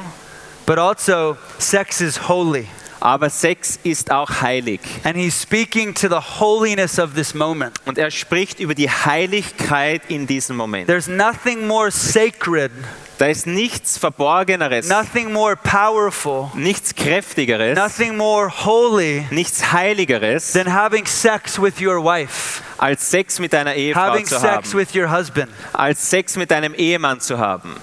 but also sex is holy. Aber Sex ist auch heilig. And he's speaking to the holiness of this moment. Und er spricht über die Heiligkeit in diesem Moment. There's nothing more sacred, Da ist nichts Verborgeneres, nothing more powerful, nichts Kräftigeres, nothing more holy nichts Heiligeres, than having sex with your wife, als Sex mit deiner Ehefrau having zu sex haben, with your husband. als Sex mit deinem Ehemann zu haben.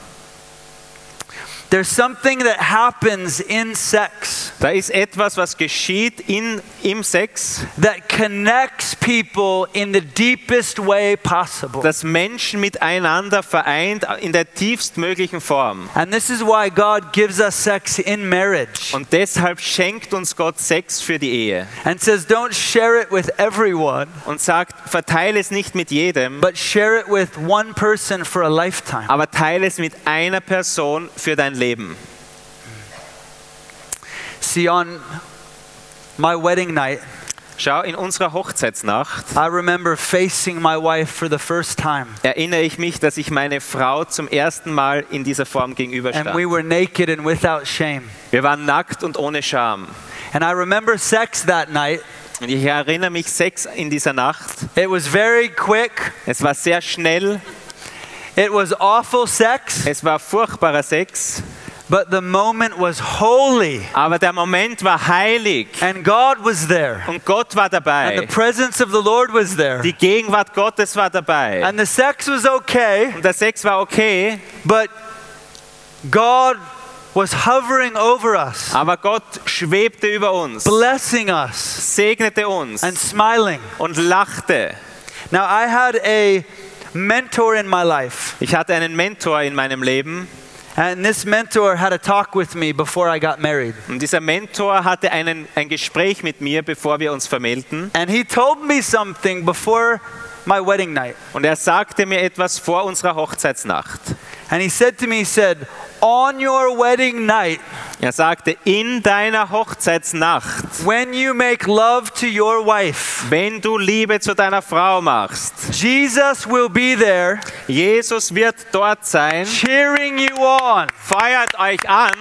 There's something that happens in sex Da ist etwas, was geschieht in, im Sex, that connects people in the deepest way possible. das Menschen miteinander vereint in der tiefstmöglichen Form. And this is why God gives us sex in marriage Und deshalb schenkt uns Gott Sex für die Ehe and says, don't share it with everyone, und sagt, verteile es nicht mit jedem, but share it with one person for a lifetime. aber teile es mit einer Person für dein Leben. See, on my wedding night, Schau, in unserer Hochzeitsnacht I remember facing my wife for the first time. erinnere ich mich, dass ich meine Frau zum ersten Mal in dieser Form And gegenüberstand. we were naked and without shame. Wir waren nackt und ohne Scham. And I remember sex that night. Und ich erinnere mich, Sex in dieser Nacht. It was very quick. Es war sehr schnell, It was awful sex, es war furchtbarer Sex, but the moment was holy. aber der Moment war heilig And God was there. und Gott war dabei. And the presence of the Lord was there. Die Gegenwart Gottes war dabei. And the sex was okay, Und der Sex war okay, but God was hovering over us, aber Gott schwebte über uns, blessing us, segnete uns and smiling. und lachte. Now, I had a mentor in my life, Ich hatte einen Mentor in meinem Leben and this mentor had a talk with me before I got married. und dieser Mentor hatte einen, ein Gespräch mit mir, bevor wir uns vermählten. And he told me something before my wedding night. Und er sagte mir etwas vor unserer Hochzeitsnacht. And he said to me, he said, On your wedding night, Er sagte, in deiner Hochzeitsnacht, when you make love to your wife, wenn du Liebe zu deiner Frau machst, Jesus will be there Jesus wird dort sein, cheering you on. feiert euch an.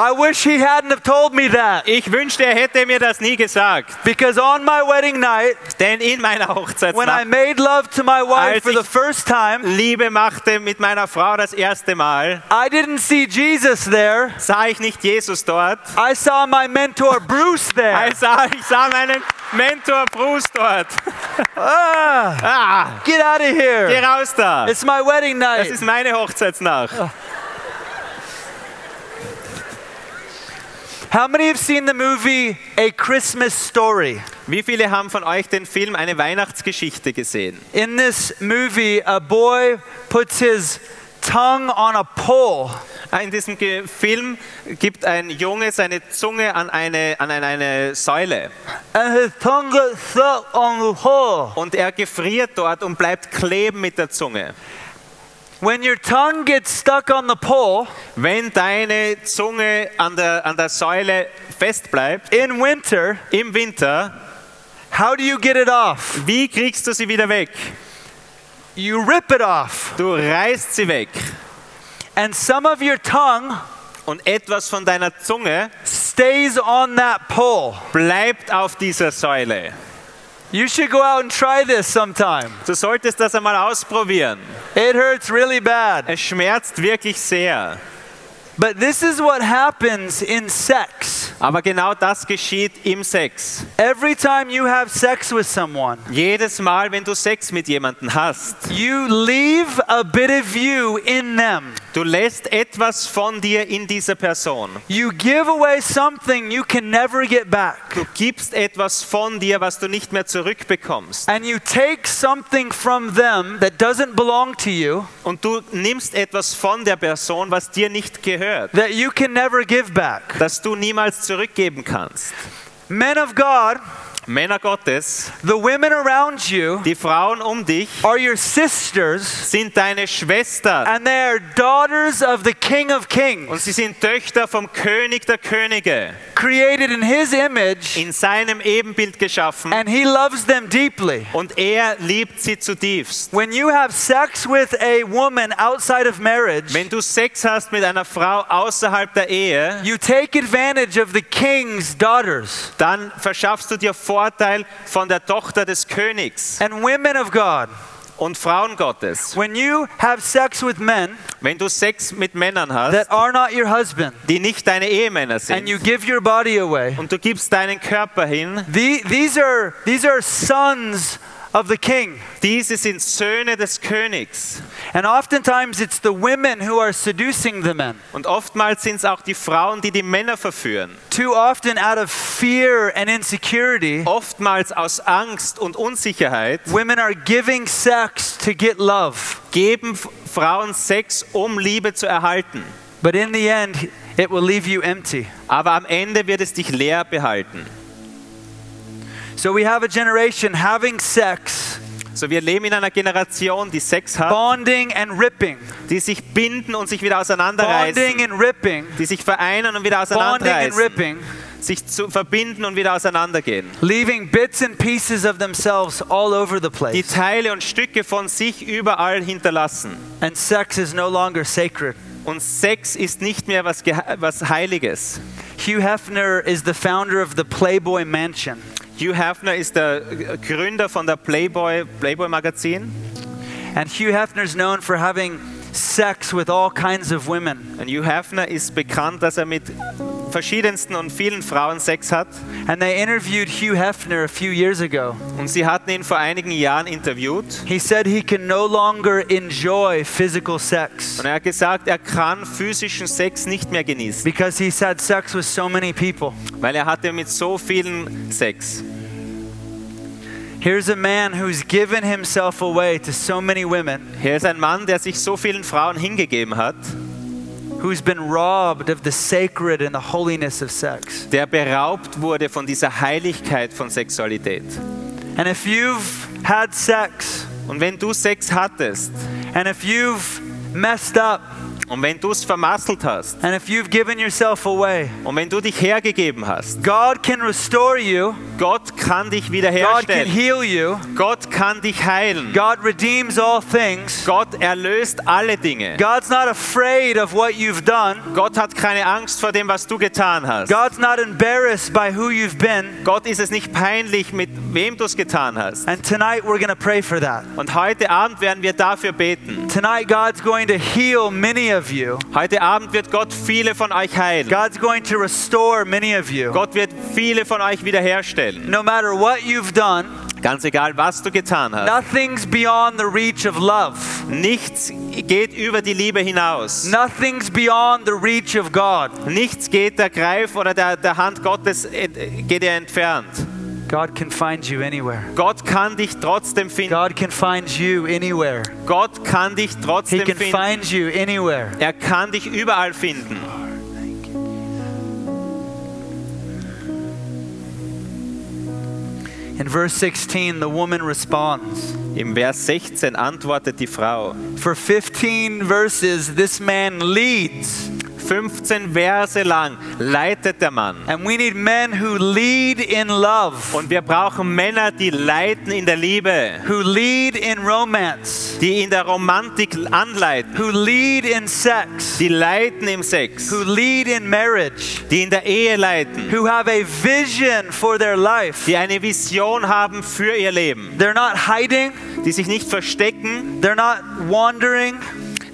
I wish he hadn't have told me that Ich wünschte, er hätte mir das nie gesagt, because on my wedding night, denn in meiner when I Hochzeitsnacht made love to my wife Als for the ich- first time, Liebe machte mit meiner Frau das erste Mal, I didn't see Jesus there. sah ich nicht Jesus dort, I saw my mentor Bruce there. ich sah, ich sah meinen Mentor Bruce dort. Ah, Ah, get out of geh here. raus da. It's my wedding Das night. ist meine Hochzeitsnacht. How many have seen the movie A Christmas Story? Wie viele haben von euch den Film Eine Weihnachtsgeschichte gesehen? In this movie, a boy puts his tongue on a pole Ah, In diesem Film gibt ein Junge seine Zunge an eine, an eine, eine Säule and his tongue gets stuck on the pole. und er gefriert dort und bleibt kleben mit der Zunge. When your tongue gets stuck on the pole Wenn deine Zunge an der, an der Säule fest bleibt in winter, im Winter, how do you get it off? wie kriegst du sie wieder weg? You rip it off. Du reißt sie weg And some of your tongue und etwas von deiner Zunge stays on that pole. bleibt auf dieser Säule. You should go out and try this sometime. Du solltest das einmal ausprobieren. It hurts really bad. Es schmerzt wirklich sehr. But this is what happens in sex. Aber genau das geschieht im Sex. Every time you have sex with someone, Jedes Mal, wenn du Sex mit jemandem hast, you leave a bit of you in them. du lässt etwas von dir in dieser Person. You give away something you can never get back. Du gibst etwas von dir, was du nicht mehr zurückbekommst. And you take something from them that doesn't belong to you, Und du nimmst etwas von der Person, was dir nicht gehört, that you can never give back. das du niemals zurückgeben kannst. Men of God, Männer Gottes, the women around you die Frauen um dich are your sisters, sind deine Schwestern and they are daughters of the King of und Kings, sie sind Töchter vom König der Könige, created in His image, in seinem Ebenbild geschaffen and He loves them deeply. und er liebt sie zutiefst. When you have sex with a woman outside of marriage, Wenn du Sex hast mit einer Frau außerhalb der Ehe, you take advantage of the king's daughters. dann verschaffst du dir Vorteil von der Tochter des Königs And women of God, und Frauen Gottes. when you have sex with men Wenn du Sex mit Männern that hast, are not your husband, die nicht deine Ehemänner and you sind, give your body away, und du gibst deinen Körper hin, the, these, are, these are sons of the king. diese sind Söhne des Königs. And oftentimes it's the women who are seducing the men. Und oftmals sind es auch die Frauen, die die Männer verführen. Too often, out of fear and insecurity, Oftmals aus Angst und Unsicherheit women are giving sex to get love. geben Frauen Sex, um Liebe zu erhalten. But in the end, it will leave you empty. Aber am Ende wird es dich leer behalten. So we have a generation having sex, So, wir leben in einer Generation, die Sex hat, bonding and ripping, die sich binden und sich wieder auseinanderreißen. bonding and ripping, die sich vereinen und wieder auseinanderreißen. bonding and ripping, sich zu verbinden und wieder auseinandergehen. leaving bits and pieces of themselves all over the place. Die. Teile und Stücke von sich überall hinterlassen. And sex is no longer sacred. Und Sex ist nicht mehr was, was Heiliges. Hugh Hefner is the founder of the Playboy Mansion. Hugh Hefner ist der Gründer von der Playboy, Playboy Magazin. And Hugh Hefner is known for having sex with all kinds of women. Und Hugh Hefner ist bekannt, dass er mit verschiedensten und vielen Frauen Sex hat. And they interviewed Hugh Hefner a few years ago. Und sie hatten ihn vor einigen Jahren interviewt. He said he can no longer enjoy physical sex Und er hat gesagt, er kann physischen Sex nicht mehr genießen, because he's had sex with so many people. weil er hatte mit so vielen Sex. Here's a man who's given himself away to so many women, Hier ist ein Mann, der sich so vielen Frauen hingegeben hat, who's been robbed of the sacred and the holiness of sex. der beraubt wurde von dieser Heiligkeit von Sexualität. And if you've had sex Und wenn du Sex hattest and if you've messed up und wenn du es vermasselt hast and if you've given yourself away, und wenn du dich hergegeben hast, God can restore you, Gott kann dich God can heal you, Gott kann dich heilen. God redeems all things. Gott erlöst alle Dinge. God's not afraid of what you've done. Gott hat keine Angst vor dem, was du getan hast. God's not embarrassed by who you've been. Gott ist es nicht peinlich, mit wem du es getan hast. And tonight we're going to pray for that. Und heute Abend werden wir dafür beten. Tonight God's going to heal many of you. Heute Abend wird Gott viele von euch heilen. God's going to restore many of you. Gott wird viele von euch wiederherstellen. No matter what you've done, Ganz egal, was du getan hast. nothing's beyond the reach of love. Nichts geht über die Liebe hinaus. Nothing's beyond the reach of God. Nichts geht der Greif oder der, der Hand Gottes ent- geht dir entfernt. God can find you anywhere. Gott kann dich trotzdem finden. God can find you anywhere. Gott kann dich trotzdem He can finden. find you anywhere. Er kann dich überall finden. In verse 16, the woman responds. Im Vers 16 antwortet die Frau. For 15 verses, this man leads. 15 Verse lang leitet der Mann. And we need men who lead in love, Und wir brauchen Männer, die leiten in der Liebe, who lead in romance, die in der Romantik anleiten, who lead in sex, die leiten im Sex, who lead in marriage, die in der Ehe leiten, who have a vision for their life. die eine Vision haben für ihr Leben, They're not hiding, die sich nicht verstecken, they're not wandering,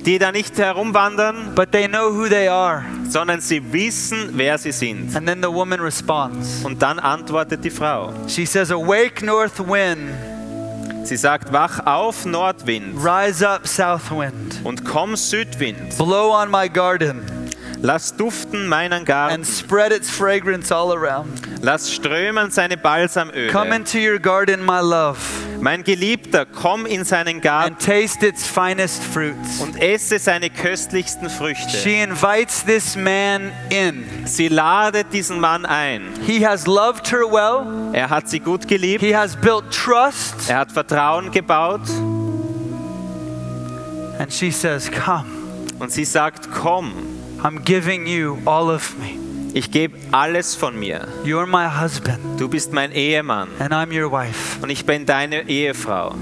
die da nicht herumwandern, but they know who they are. sondern sie wissen, wer sie sind. And then the woman responds. Und dann antwortet die Frau. She says, Awake, north wind, Sie sagt, wach auf, Nordwind, rise up, south wind, und komm, Südwind. blow on my garden, Lass duften meinen and Garten, spread its fragrance all around. lass strömen seine Come Balsamöle. into your garden, my love, Mein Geliebter, komm in seinen and Garten taste its finest fruits. und esse seine köstlichsten Früchte. She invites this man in. Sie ladet diesen Mann ein. He has loved her well, Er hat sie gut geliebt, he has built trust, er hat Vertrauen gebaut and she says, Come, und sie sagt, komm, I'm giving you all of me. ich gebe alles von mir. You're my husband, Du bist mein Ehemann and I'm your wife. und ich bin deine Ehefrau.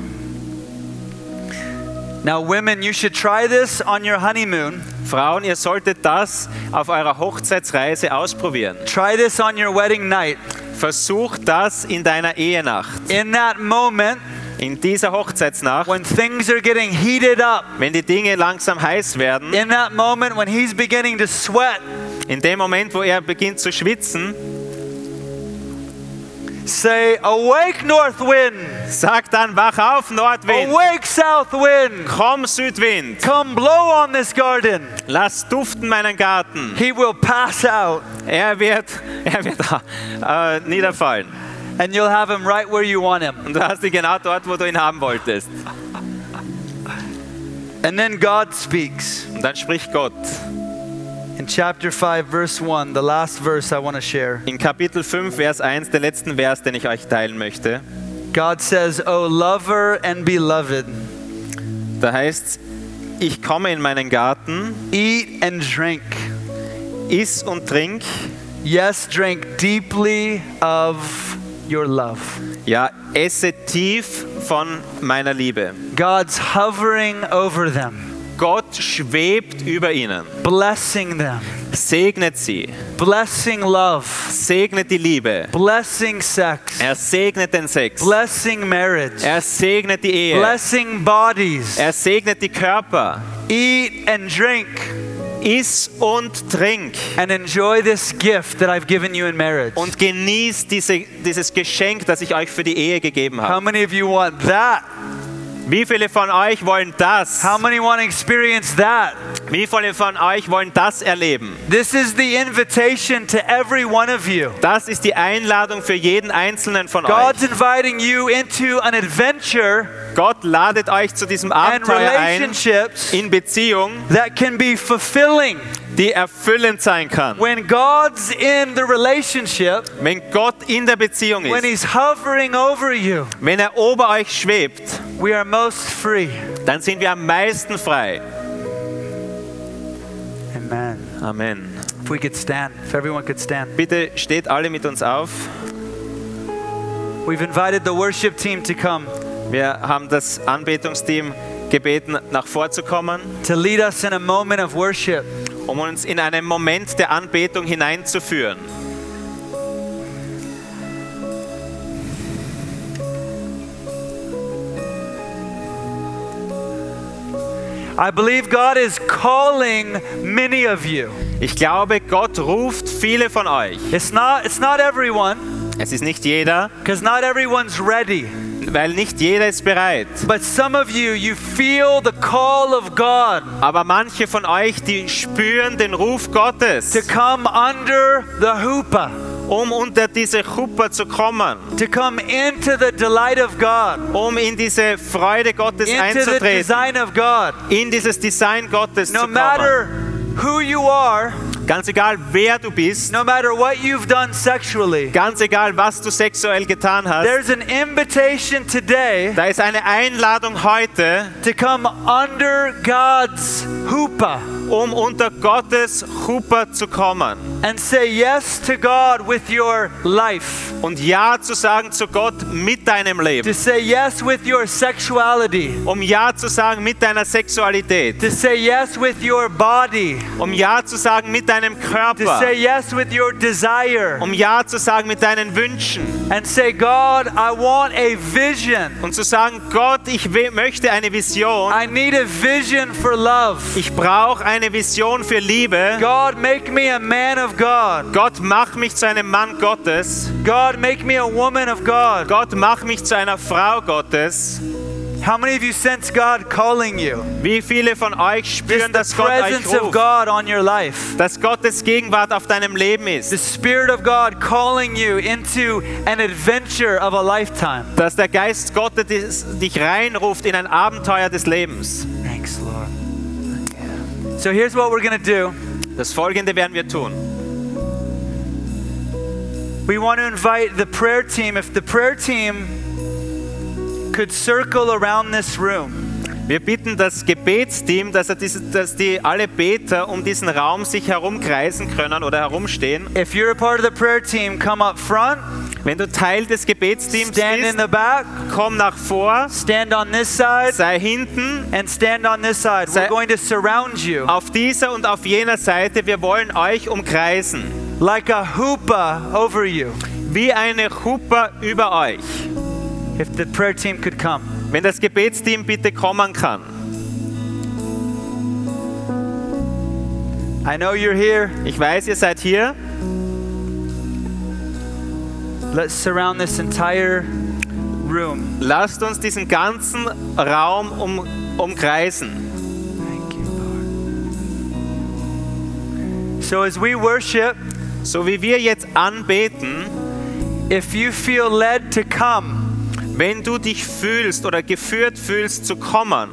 Now, women, you should try this on your honeymoon. Frauen, ihr solltet das auf eurer Hochzeitsreise ausprobieren. Try this on your wedding night. Versuch das in deiner Ehenacht. In that moment, In dieser Hochzeitsnacht, when things are getting heated up, wenn die Dinge langsam heiß werden, in that moment when he's beginning to sweat, in dem Moment, wo er beginnt zu schwitzen, say, Awake, north wind! sag dann, wach auf, Nordwind, Awake, south wind! komm, Südwind, Come blow on this garden. lass duften meinen Garten. He will pass out, Er wird, er wird äh, niederfallen. And you'll have him right where you want him. Und du hast ihn genau dort, wo du ihn haben wolltest. And then God speaks. Und dann spricht Gott. In chapter 5, verse 1, the last verse I want to share, In Kapitel 5, Vers 1, der letzten Vers, den ich euch teilen möchte, God says, O lover and beloved, da heißt ich komme in meinen Garten, eat and drink. iss und trink, Yes, drink deeply of your love. ja, esse tief von meiner Liebe. God's hovering over them, Gott schwebt über ihnen, blessing them, segnet sie, blessing love, segnet die Liebe, blessing sex, er segnet den Sex, blessing marriage, er segnet die Ehe, blessing bodies. er segnet die Körper. Eat and drink Iss und trink and enjoy this gift that I've given you in marriage. und genieß diese, dieses Geschenk, das ich euch für die Ehe gegeben habe. How many of you want that? Wie viele von euch wollen das? How many want to experience that? Wie viele von euch wollen das erleben? This is the invitation to every one of you. Das ist die Einladung für jeden einzelnen von God's euch. inviting you into an adventure Gott ladet euch zu diesem Abenteuer ein in Beziehung, that can be fulfilling. die erfüllend sein kann. When God's in the relationship, Wenn Gott in der Beziehung when ist, He's hovering over you, wenn er ober euch schwebt, we are most free. dann sind wir am meisten frei. Amen. Amen. If we could stand, if everyone could stand. Bitte steht alle mit uns auf. We've invited the worship team to come Wir haben das Anbetungsteam gebeten, nach vorzukommen, to lead us in a moment of worship. um uns in einen Moment der Anbetung hineinzuführen. I believe God is calling many of you. Ich glaube, Gott ruft viele von euch. It's not it's not everyone Es ist nicht jeder, because not everyone's ready. weil nicht jeder ist bereit. But some of you you feel the call of God Aber manche von euch, die spüren den Ruf Gottes, to come under the hoopah, um unter diese Chuppah zu kommen, to come into the delight of God, um in diese Freude Gottes into the einzutreten, design of God. in dieses Design Gottes No zu kommen. matter who you are, Ganz egal, wer du bist, no matter what you've done sexually, ganz egal, was du sexuell getan hast, there's an invitation today da ist eine Einladung heute, to come under God's hoopah um unter Gottes Chuppah zu kommen. And say yes to God with your life, und Ja zu sagen zu Gott mit deinem to Leben, say yes with your sexuality, um Ja zu sagen mit deiner Sexualität, to say yes with your body, um Ja zu sagen mit deinem to Körper, say yes with your desire, um Ja zu sagen mit deinen Wünschen. And say, God, I want a vision. und zu sagen, Gott, ich möchte eine Vision, I need a vision for love. ich brauche eine Vision für Liebe. God, make me a man of God. Gott, mach mich zu einem Mann Gottes. God, make me a woman of God. Gott, mach mich zu einer Frau Gottes. How many of you sense God calling you? Wie viele von euch spüren, the dass Gott euch presence of ruft? God on your life. Dass Gottes Gegenwart auf deinem Leben The ist. Spirit of God calling you into an adventure of a lifetime. Dass der Geist Gottes dich reinruft in ein Abenteuer des Lebens. Thanks, Lord. So here's what we're going to do. Das Folgende werden wir tun. We want to invite the prayer team. If the prayer team could circle around this room. Wir bitten das Gebetsteam, dass, er diese, dass die alle Beter um diesen Raum sich herumkreisen können oder herumstehen. If you're a part of the prayer team, come up front, Wenn du Teil des Gebetsteams stand in bist, the back, komm nach vor, stand on this side, sei hinten and stand on this side. We're Sei- going to surround you auf dieser und auf jener Seite. Wir wollen euch umkreisen. like a hoopah over you. Wie eine Chuppah über euch. If the prayer team could come. Wenn das Gebetsteam bitte kommen kann. I know you're here. Ich weiß, ihr seid hier. Let's surround this entire room. Lasst uns diesen ganzen Raum um, umkreisen. So as we worship, So wie wir jetzt anbeten, if you feel led to come, wenn du dich fühlst oder geführt fühlst zu kommen,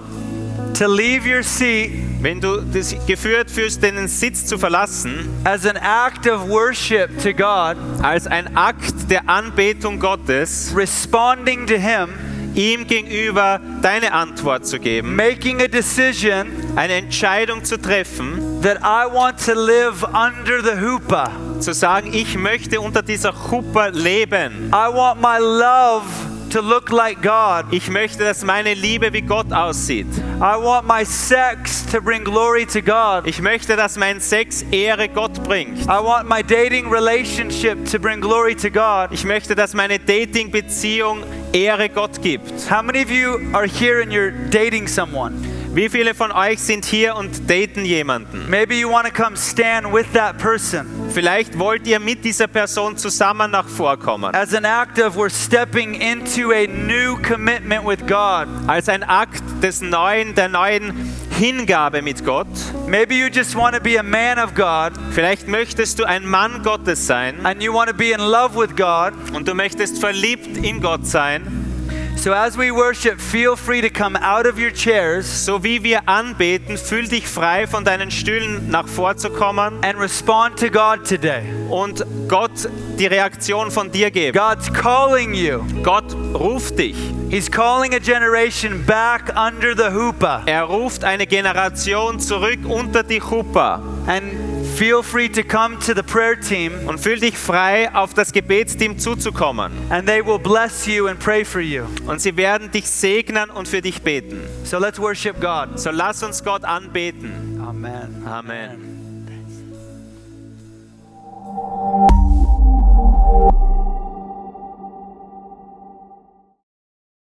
to leave your seat wenn du dich geführt fühlst, den Sitz zu verlassen, as an act of worship to God, als ein Akt der Anbetung Gottes, responding to Him, ihm gegenüber deine Antwort zu geben, making a decision eine Entscheidung zu treffen, that I want to live under the hoopah. zu sagen, ich möchte unter dieser Chuppah leben. I want my love to look like God. Ich möchte, dass meine Liebe wie Gott aussieht. I want my sex to bring glory to God. Ich möchte, dass mein Sex Ehre Gott bringt. I want my dating relationship to bring glory to God. Ich möchte, dass meine Dating-Beziehung Ehre Gott gibt. How many of you are here and you're dating someone? Wie viele von euch sind hier und daten jemanden? Maybe you want to come stand with that person Vielleicht wollt ihr mit dieser Person zusammen nach vorkommen. as an act of we're stepping into a new commitment with God. Als ein Akt des neuen, der neuen Hingabe mit Gott. Maybe you just want to be a man of God Vielleicht möchtest du ein Mann Gottes sein and you want to be in love with God. und du möchtest verliebt in Gott sein. So as we worship, feel free to come out of your chairs So wie wir anbeten, fühl dich frei von deinen Stühlen nach vorzukommen and respond to God today. und Gott die Reaktion von dir geben. God's calling you. Gott ruft dich. He's calling a generation back under the hoopah. Er ruft eine Generation zurück unter die Chuppah And feel free to come to the prayer team und fühl dich frei, auf das Gebetsteam zuzukommen. and they will bless you and pray for you. Und sie werden dich segnen und für dich beten. So let's worship God. So lass uns Gott anbeten. Amen. Amen.